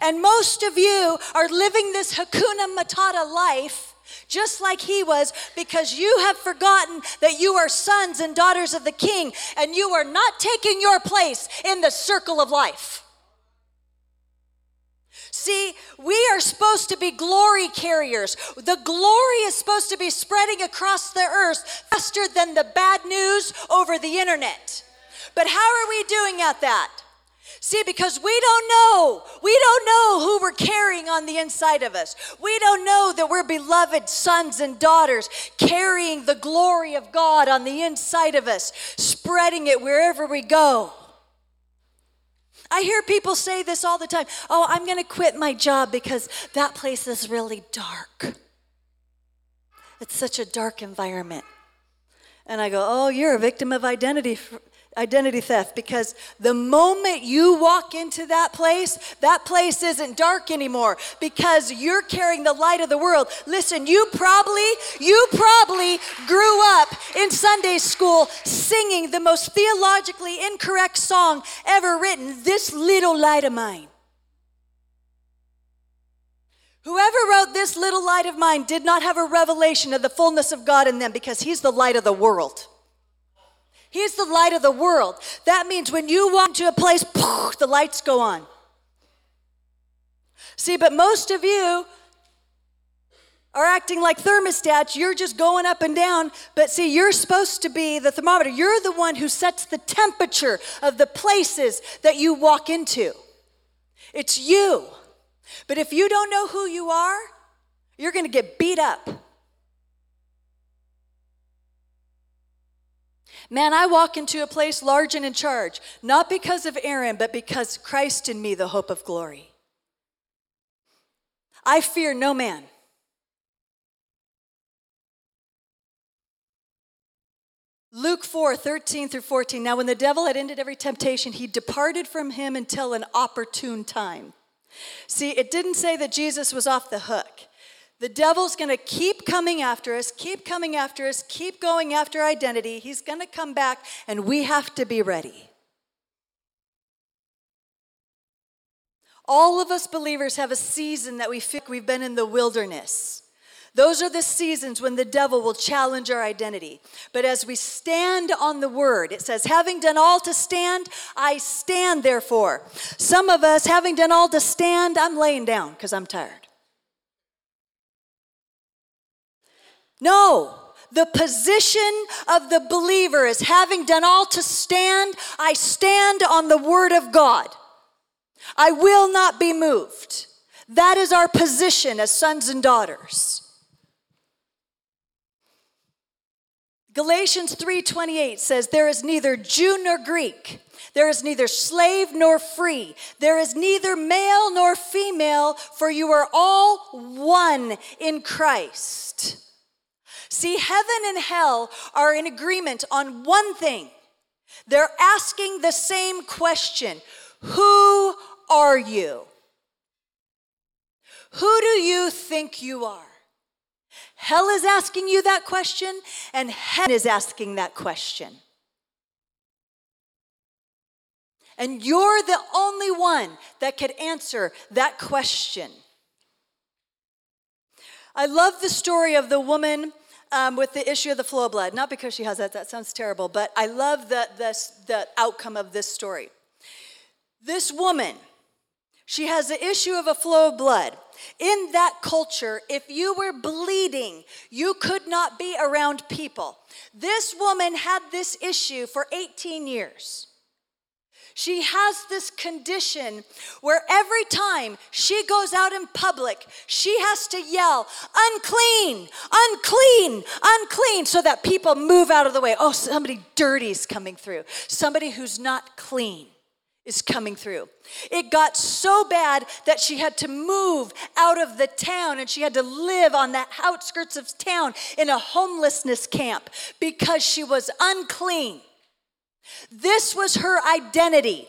And most of you are living this Hakuna Matata life just like he was, because you have forgotten that you are sons and daughters of the king, and you are not taking your place in the circle of life. See, we are supposed to be glory carriers. The glory is supposed to be spreading across the earth faster than the bad news over the internet. But how are we doing at that? See, because we don't know. We don't know who we're carrying on the inside of us. We don't know that we're beloved sons and daughters carrying the glory of God on the inside of us, spreading it wherever we go. I hear people say this all the time Oh, I'm going to quit my job because that place is really dark. It's such a dark environment. And I go, Oh, you're a victim of identity identity theft because the moment you walk into that place, that place isn't dark anymore because you're carrying the light of the world. Listen, you probably, you probably grew up in Sunday school singing the most theologically incorrect song ever written, This Little Light of Mine. Whoever wrote this little light of mine did not have a revelation of the fullness of God in them because he's the light of the world. He's the light of the world. That means when you walk to a place, poof, the lights go on. See, but most of you are acting like thermostats. You're just going up and down. But see, you're supposed to be the thermometer. You're the one who sets the temperature of the places that you walk into. It's you. But if you don't know who you are, you're going to get beat up. Man, I walk into a place large and in charge, not because of Erin, but because Christ in me, the hope of glory. I fear no man. Luke 4, 13 through 14. Now, when the devil had ended every temptation, he departed from him until an opportune time. See, it didn't say that Jesus was off the hook. The devil's going to keep coming after us, keep coming after us, keep going after identity. He's going to come back, and we have to be ready. All of us believers have a season that we feel we've been in the wilderness. Those are the seasons when the devil will challenge our identity. But as we stand on the word, it says, having done all to stand, I stand therefore. Some of us, having done all to stand, I'm laying down because I'm tired. No, the position of the believer is having done all to stand, I stand on the word of God. I will not be moved. That is our position as sons and daughters. Galatians 3:28 says there is neither Jew nor Greek. There is neither slave nor free. There is neither male nor female, for you are all one in Christ. See, heaven and hell are in agreement on one thing. They're asking the same question Who are you? Who do you think you are? Hell is asking you that question, and heaven is asking that question. And you're the only one that could answer that question. I love the story of the woman um, with the issue of the flow of blood. Not because she has that, that sounds terrible, but I love the, the, the outcome of this story. This woman, she has the issue of a flow of blood. In that culture, if you were bleeding, you could not be around people. This woman had this issue for 18 years. She has this condition where every time she goes out in public, she has to yell, unclean, unclean, unclean, so that people move out of the way. Oh, somebody dirty's coming through, somebody who's not clean is coming through. It got so bad that she had to move out of the town and she had to live on the outskirts of town in a homelessness camp because she was unclean. This was her identity.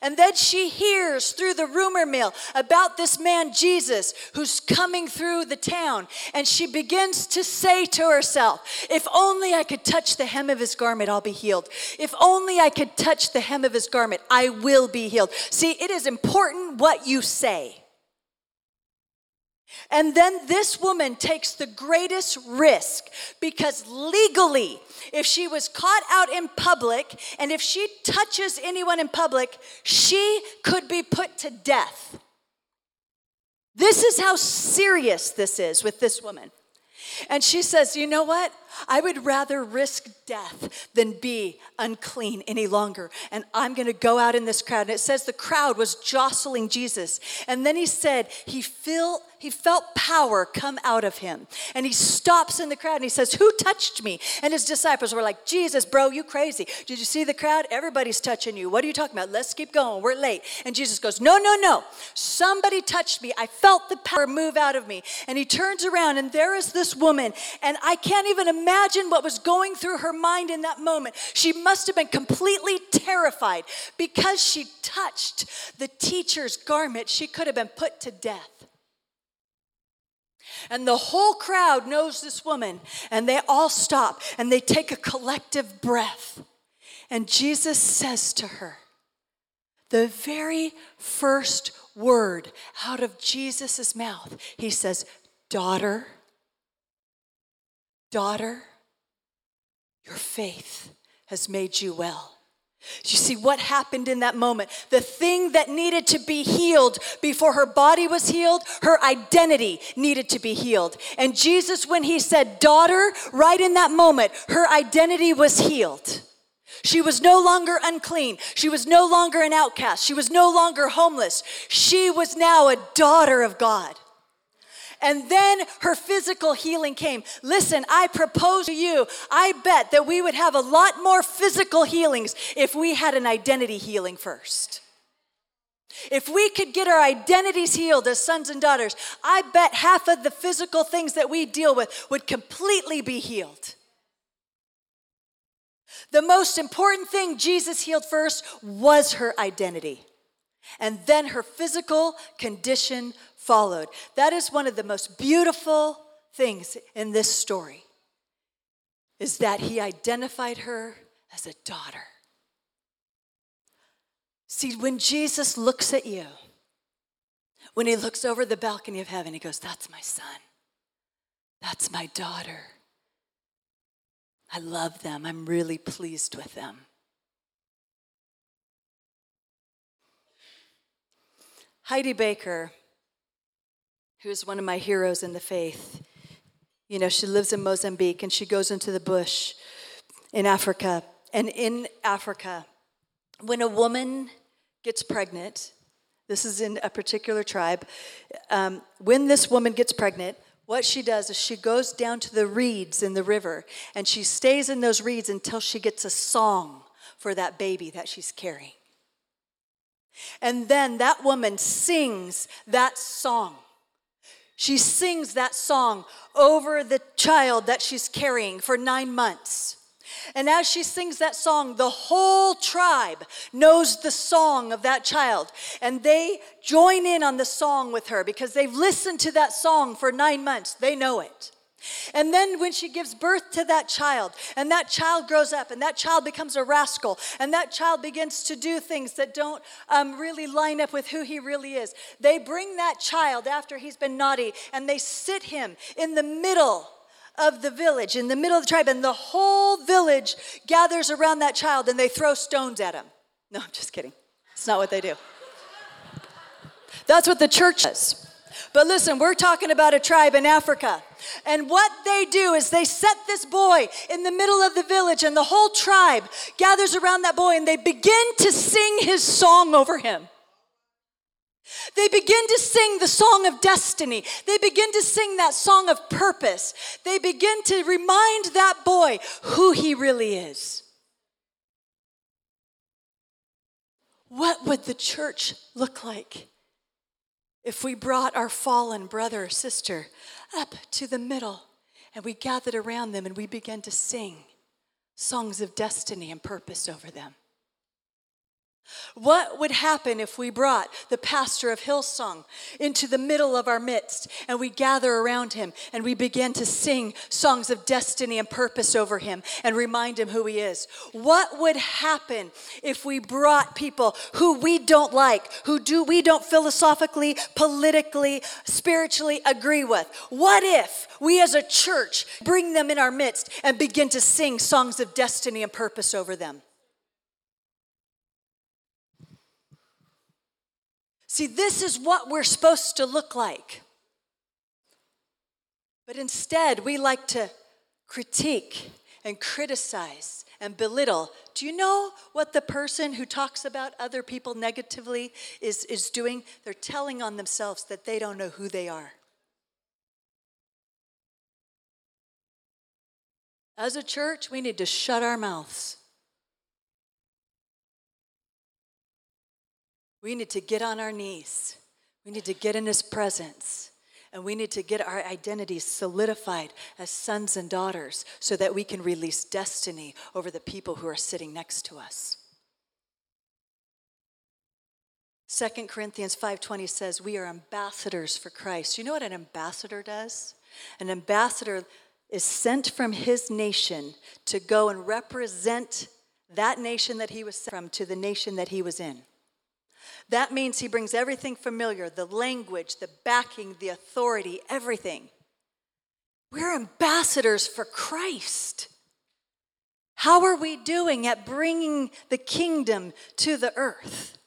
And then she hears through the rumor mill about this man Jesus who's coming through the town. And she begins to say to herself, If only I could touch the hem of his garment, I'll be healed. If only I could touch the hem of his garment, I will be healed. See, it is important what you say. And then this woman takes the greatest risk because legally, if she was caught out in public and if she touches anyone in public, she could be put to death. This is how serious this is with this woman. And she says, You know what? I would rather risk death than be unclean any longer. And I'm going to go out in this crowd. And it says the crowd was jostling Jesus. And then he said, He felt he felt power come out of him. And he stops in the crowd and he says, Who touched me? And his disciples were like, Jesus, bro, you crazy. Did you see the crowd? Everybody's touching you. What are you talking about? Let's keep going. We're late. And Jesus goes, No, no, no. Somebody touched me. I felt the power move out of me. And he turns around and there is this woman. And I can't even imagine what was going through her mind in that moment. She must have been completely terrified because she touched the teacher's garment. She could have been put to death. And the whole crowd knows this woman, and they all stop and they take a collective breath. And Jesus says to her, the very first word out of Jesus' mouth, he says, Daughter, daughter, your faith has made you well. You see what happened in that moment? The thing that needed to be healed before her body was healed, her identity needed to be healed. And Jesus, when he said, daughter, right in that moment, her identity was healed. She was no longer unclean. She was no longer an outcast. She was no longer homeless. She was now a daughter of God. And then her physical healing came. Listen, I propose to you, I bet that we would have a lot more physical healings if we had an identity healing first. If we could get our identities healed as sons and daughters, I bet half of the physical things that we deal with would completely be healed. The most important thing Jesus healed first was her identity. And then her physical condition followed. That is one of the most beautiful things in this story is that he identified her as a daughter. See, when Jesus looks at you, when he looks over the balcony of heaven, he goes, That's my son. That's my daughter. I love them. I'm really pleased with them. Heidi Baker who's one of my heroes in the faith. You know, she lives in Mozambique and she goes into the bush in Africa. And in Africa, when a woman gets pregnant, this is in a particular tribe, um, when this woman gets pregnant, what she does is she goes down to the reeds in the river and she stays in those reeds until she gets a song for that baby that she's carrying. And then that woman sings that song she sings that song over the child that she's carrying for nine months. And as she sings that song, the whole tribe knows the song of that child. And they join in on the song with her because they've listened to that song for nine months. They know it. And then when she gives birth to that child, and that child grows up, and that child becomes a rascal, and that child begins to do things that don't um, really line up with who he really is, they bring that child after he's been naughty, and they sit him in the middle of the village, in the middle of the tribe, and the whole village gathers around that child and they throw stones at him. No, I'm just kidding. It's not what they do. That's what the church does. But listen, we're talking about a tribe in Africa. And what they do is they set this boy in the middle of the village, and the whole tribe gathers around that boy and they begin to sing his song over him. They begin to sing the song of destiny. They begin to sing that song of purpose. They begin to remind that boy who he really is. What would the church look like if we brought our fallen brother or sister up to the middle and we gathered around them and we began to sing songs of destiny and purpose over them. What would happen if we brought the pastor of Hillsong into the middle of our midst and we gather around him and we begin to sing songs of destiny and purpose over him and remind him who he is? What would happen if we brought people who we don't like, who do we don't philosophically, politically, spiritually agree with? What if we as a church bring them in our midst and begin to sing songs of destiny and purpose over them? See, this is what we're supposed to look like. But instead, we like to critique and criticize and belittle. Do you know what the person who talks about other people negatively is, is doing? They're telling on themselves that they don't know who they are. As a church, we need to shut our mouths We need to get on our knees. We need to get in His presence. And we need to get our identities solidified as sons and daughters so that we can release destiny over the people who are sitting next to us. 2 Corinthians 5:20 says we are ambassadors for Christ. You know what an ambassador does? An ambassador is sent from his nation to go and represent that nation that he was sent from to the nation that he was in. That means he brings everything familiar the language, the backing, the authority, everything. We're ambassadors for Christ. How are we doing at bringing the kingdom to the earth?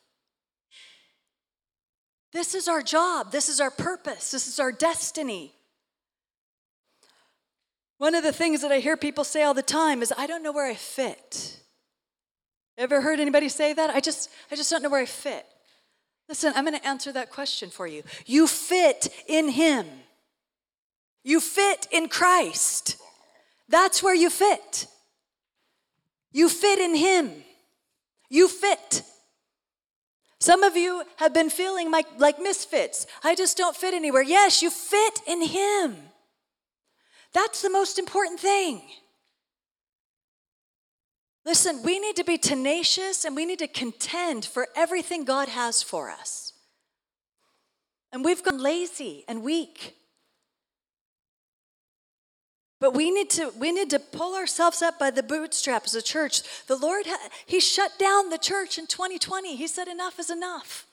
This is our job. This is our purpose. This is our destiny. One of the things that I hear people say all the time is, I don't know where I fit. Ever heard anybody say that? I just, I just don't know where I fit. Listen, I'm going to answer that question for you. You fit in Him, you fit in Christ. That's where you fit. You fit in Him. You fit. Some of you have been feeling like, like misfits. I just don't fit anywhere. Yes, you fit in Him. That's the most important thing. Listen, we need to be tenacious and we need to contend for everything God has for us. And we've gone lazy and weak. But we need to we need to pull ourselves up by the bootstraps as a church. The Lord he shut down the church in 2020. He said enough is enough.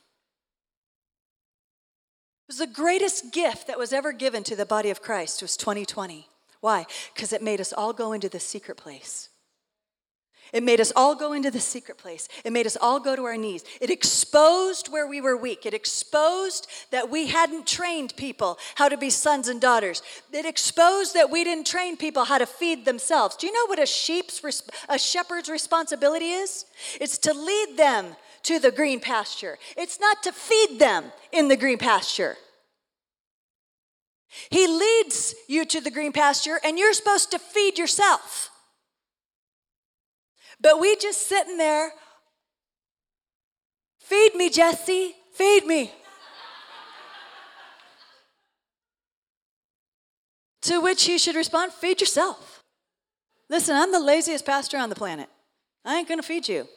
It was the greatest gift that was ever given to the body of Christ was 2020. Why? Because it made us all go into the secret place. It made us all go into the secret place. It made us all go to our knees. It exposed where we were weak. It exposed that we hadn't trained people how to be sons and daughters. It exposed that we didn't train people how to feed themselves. Do you know what a sheep's a shepherd's responsibility is? It's to lead them to the green pasture. It's not to feed them in the green pasture. He leads you to the green pasture, and you're supposed to feed yourself. But we just sitting there, feed me, Jesse, feed me. to which he should respond, feed yourself. Listen, I'm the laziest pastor on the planet. I ain't gonna feed you.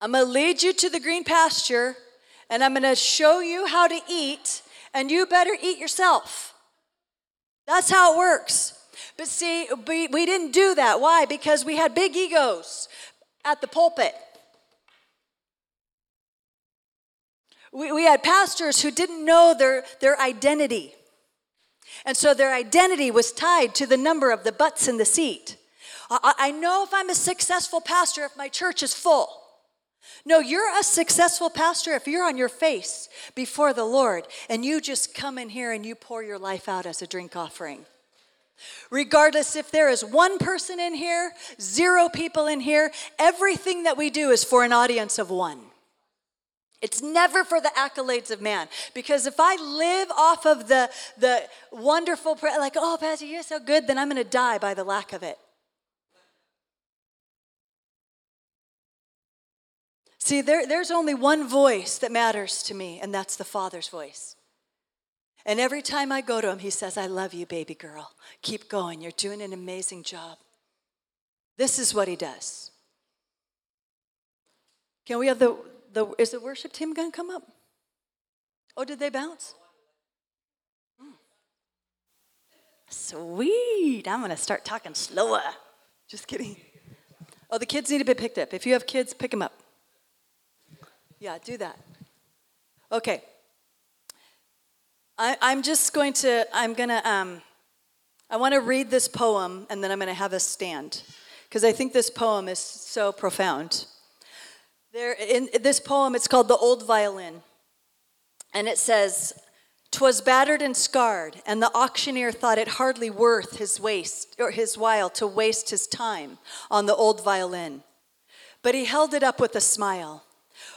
I'm gonna lead you to the green pasture and I'm gonna show you how to eat and you better eat yourself. That's how it works. But see, we, we didn't do that. Why? Because we had big egos at the pulpit. We, we had pastors who didn't know their, their identity. And so their identity was tied to the number of the butts in the seat. I, I know if I'm a successful pastor if my church is full. No, you're a successful pastor if you're on your face before the Lord and you just come in here and you pour your life out as a drink offering. Regardless if there is one person in here, zero people in here, everything that we do is for an audience of one. It's never for the accolades of man. Because if I live off of the, the wonderful, like, oh, Pastor, you're so good, then I'm going to die by the lack of it. See, there, there's only one voice that matters to me, and that's the Father's voice. And every time I go to him, he says, I love you, baby girl. Keep going. You're doing an amazing job. This is what he does. Can we have the, the is the worship team going to come up? Oh, did they bounce? Hmm. Sweet. I'm going to start talking slower. Just kidding. Oh, the kids need to be picked up. If you have kids, pick them up. Yeah, do that. Okay. I, am just going to, I'm going to, um, I want to read this poem and then I'm going to have us stand because I think this poem is so profound. There, in this poem, it's called The Old Violin. And it says, "'Twas battered and scarred, and the auctioneer thought it hardly worth his waste or his while to waste his time on the old violin. But he held it up with a smile.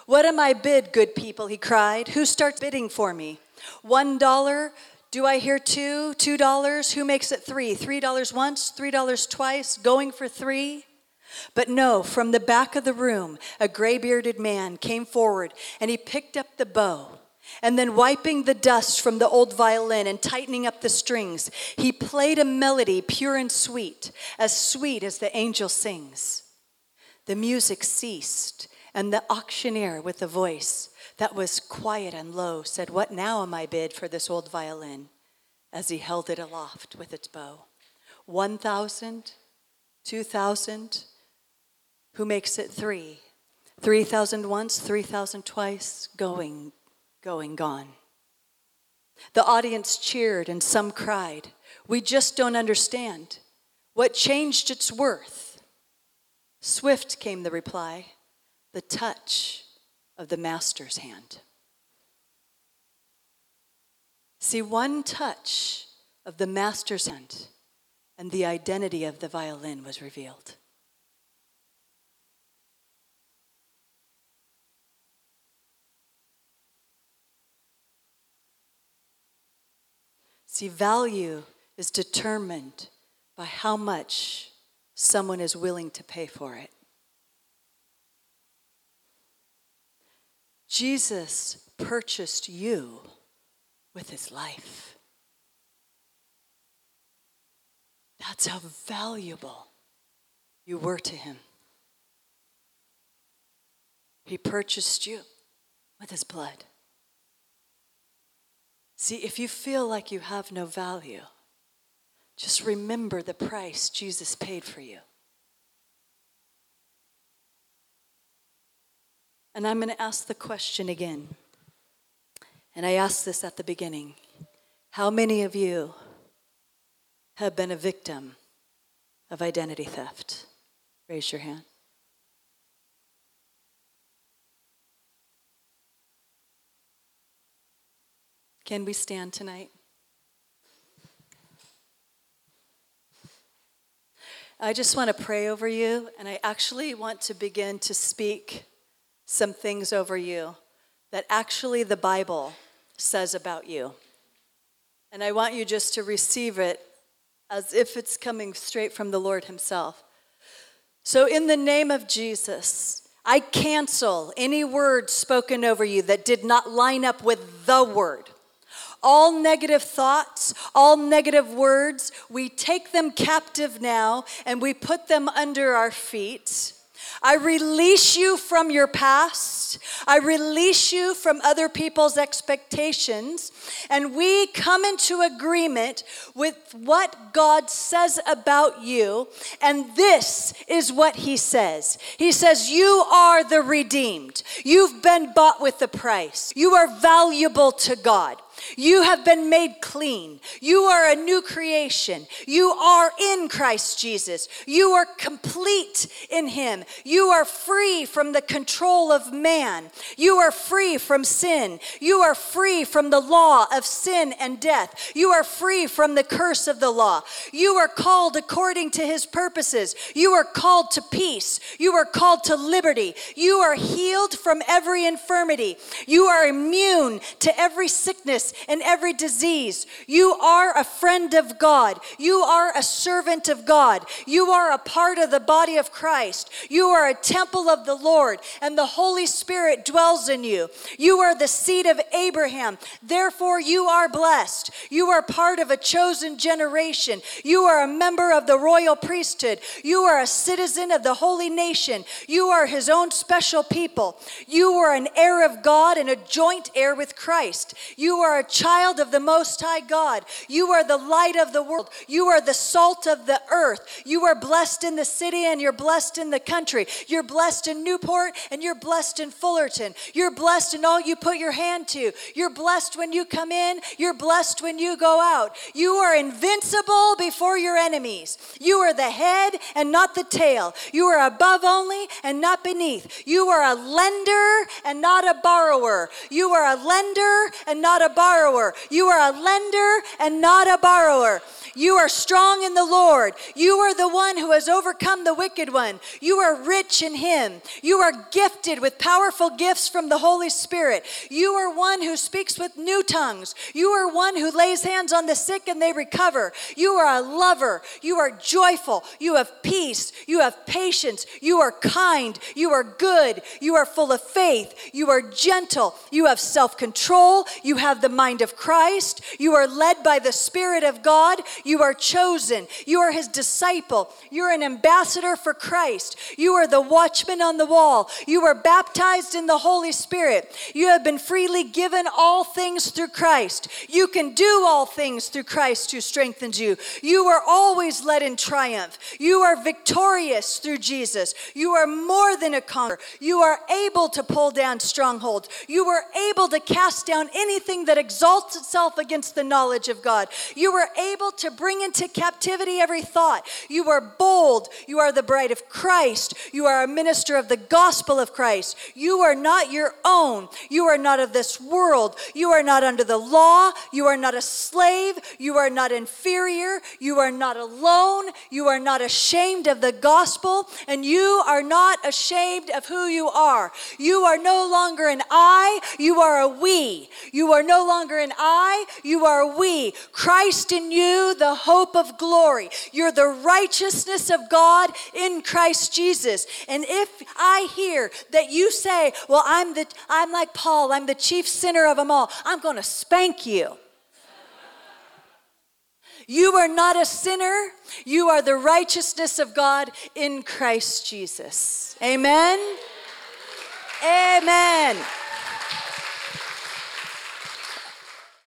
What am I bid, good people? He cried. Who starts bidding for me? One dollar? Do I hear two? Two dollars? Who makes it three? Three dollars once? Three dollars twice? Going for three? But no, from the back of the room, a gray bearded man came forward and he picked up the bow. And then, wiping the dust from the old violin and tightening up the strings, he played a melody pure and sweet, as sweet as the angel sings. The music ceased, and the auctioneer, with a voice that was quiet and low, said, What now am I bid for this old violin? as he held it aloft with its bow. One thousand, two thousand, who makes it three? Three thousand once, three thousand twice, going, going, gone. The audience cheered and some cried. We just don't understand. What changed its worth? Swift came the reply the touch of the master's hand. See, one touch of the master's hand, and the identity of the violin was revealed. See, value is determined by how much someone is willing to pay for it. Jesus purchased you with his life. That's how valuable you were to him. He purchased you with his blood. See, if you feel like you have no value, just remember the price Jesus paid for you. And I'm going to ask the question again. And I asked this at the beginning How many of you have been a victim of identity theft? Raise your hand. Can we stand tonight? I just want to pray over you, and I actually want to begin to speak some things over you that actually the Bible says about you. And I want you just to receive it as if it's coming straight from the Lord Himself. So, in the name of Jesus, I cancel any word spoken over you that did not line up with the word all negative thoughts, all negative words, we take them captive now and we put them under our feet. I release you from your past. I release you from other people's expectations. And we come into agreement with what God says about you. And this is what He says He says, You are the redeemed. You've been bought with a price. You are valuable to God. You have been made clean. You are a new creation. You are in Christ Jesus. You are complete in Him. You are free from the control of man. You are free from sin. You are free from the law of sin and death. You are free from the curse of the law. You are called according to His purposes. You are called to peace. You are called to liberty. You are healed from every infirmity. You are immune to every sickness and every disease. You are a friend of God. You are a servant of God. You are a part of the body of Christ. You are a temple of the Lord, and the Holy Spirit dwells in you. You are the seed of Abraham. Therefore, you are blessed. You are part of a chosen generation. You are a member of the royal priesthood. You are a citizen of the holy nation. You are his own special people. You are an heir of God and a joint heir with Christ. You are a child of the Most High God. You are the light of the world. You are the salt of the earth. You are blessed in the city and you're blessed in the country. You're blessed in Newport and you're blessed in Fullerton. You're blessed in all you put your hand to. You're blessed when you come in. You're blessed when you go out. You are invincible before your enemies. You are the head and not the tail. You are above only and not beneath. You are a lender and not a borrower. You are a lender and not a borrower borrower. You are a lender and not a borrower. You are strong in the Lord. You are the one who has overcome the wicked one. You are rich in Him. You are gifted with powerful gifts from the Holy Spirit. You are one who speaks with new tongues. You are one who lays hands on the sick and they recover. You are a lover. You are joyful. You have peace. You have patience. You are kind. You are good. You are full of faith. You are gentle. You have self control. You have the mind of Christ. You are led by the Spirit of God. You are chosen. You are his disciple. You're an ambassador for Christ. You are the watchman on the wall. You are baptized in the Holy Spirit. You have been freely given all things through Christ. You can do all things through Christ who strengthens you. You are always led in triumph. You are victorious through Jesus. You are more than a conqueror. You are able to pull down strongholds. You are able to cast down anything that exalt itself against the knowledge of God. You are able to bring into captivity every thought. You are bold. You are the bride of Christ. You are a minister of the gospel of Christ. You are not your own. You are not of this world. You are not under the law. You are not a slave. You are not inferior. You are not alone. You are not ashamed of the gospel. And you are not ashamed of who you are. You are no longer an I, you are a we. You are no longer an I, you are we. Christ in you, the hope of glory. You're the righteousness of God in Christ Jesus. And if I hear that you say, "Well, I'm the I'm like Paul, I'm the chief sinner of them all." I'm going to spank you. You are not a sinner. You are the righteousness of God in Christ Jesus. Amen. Amen.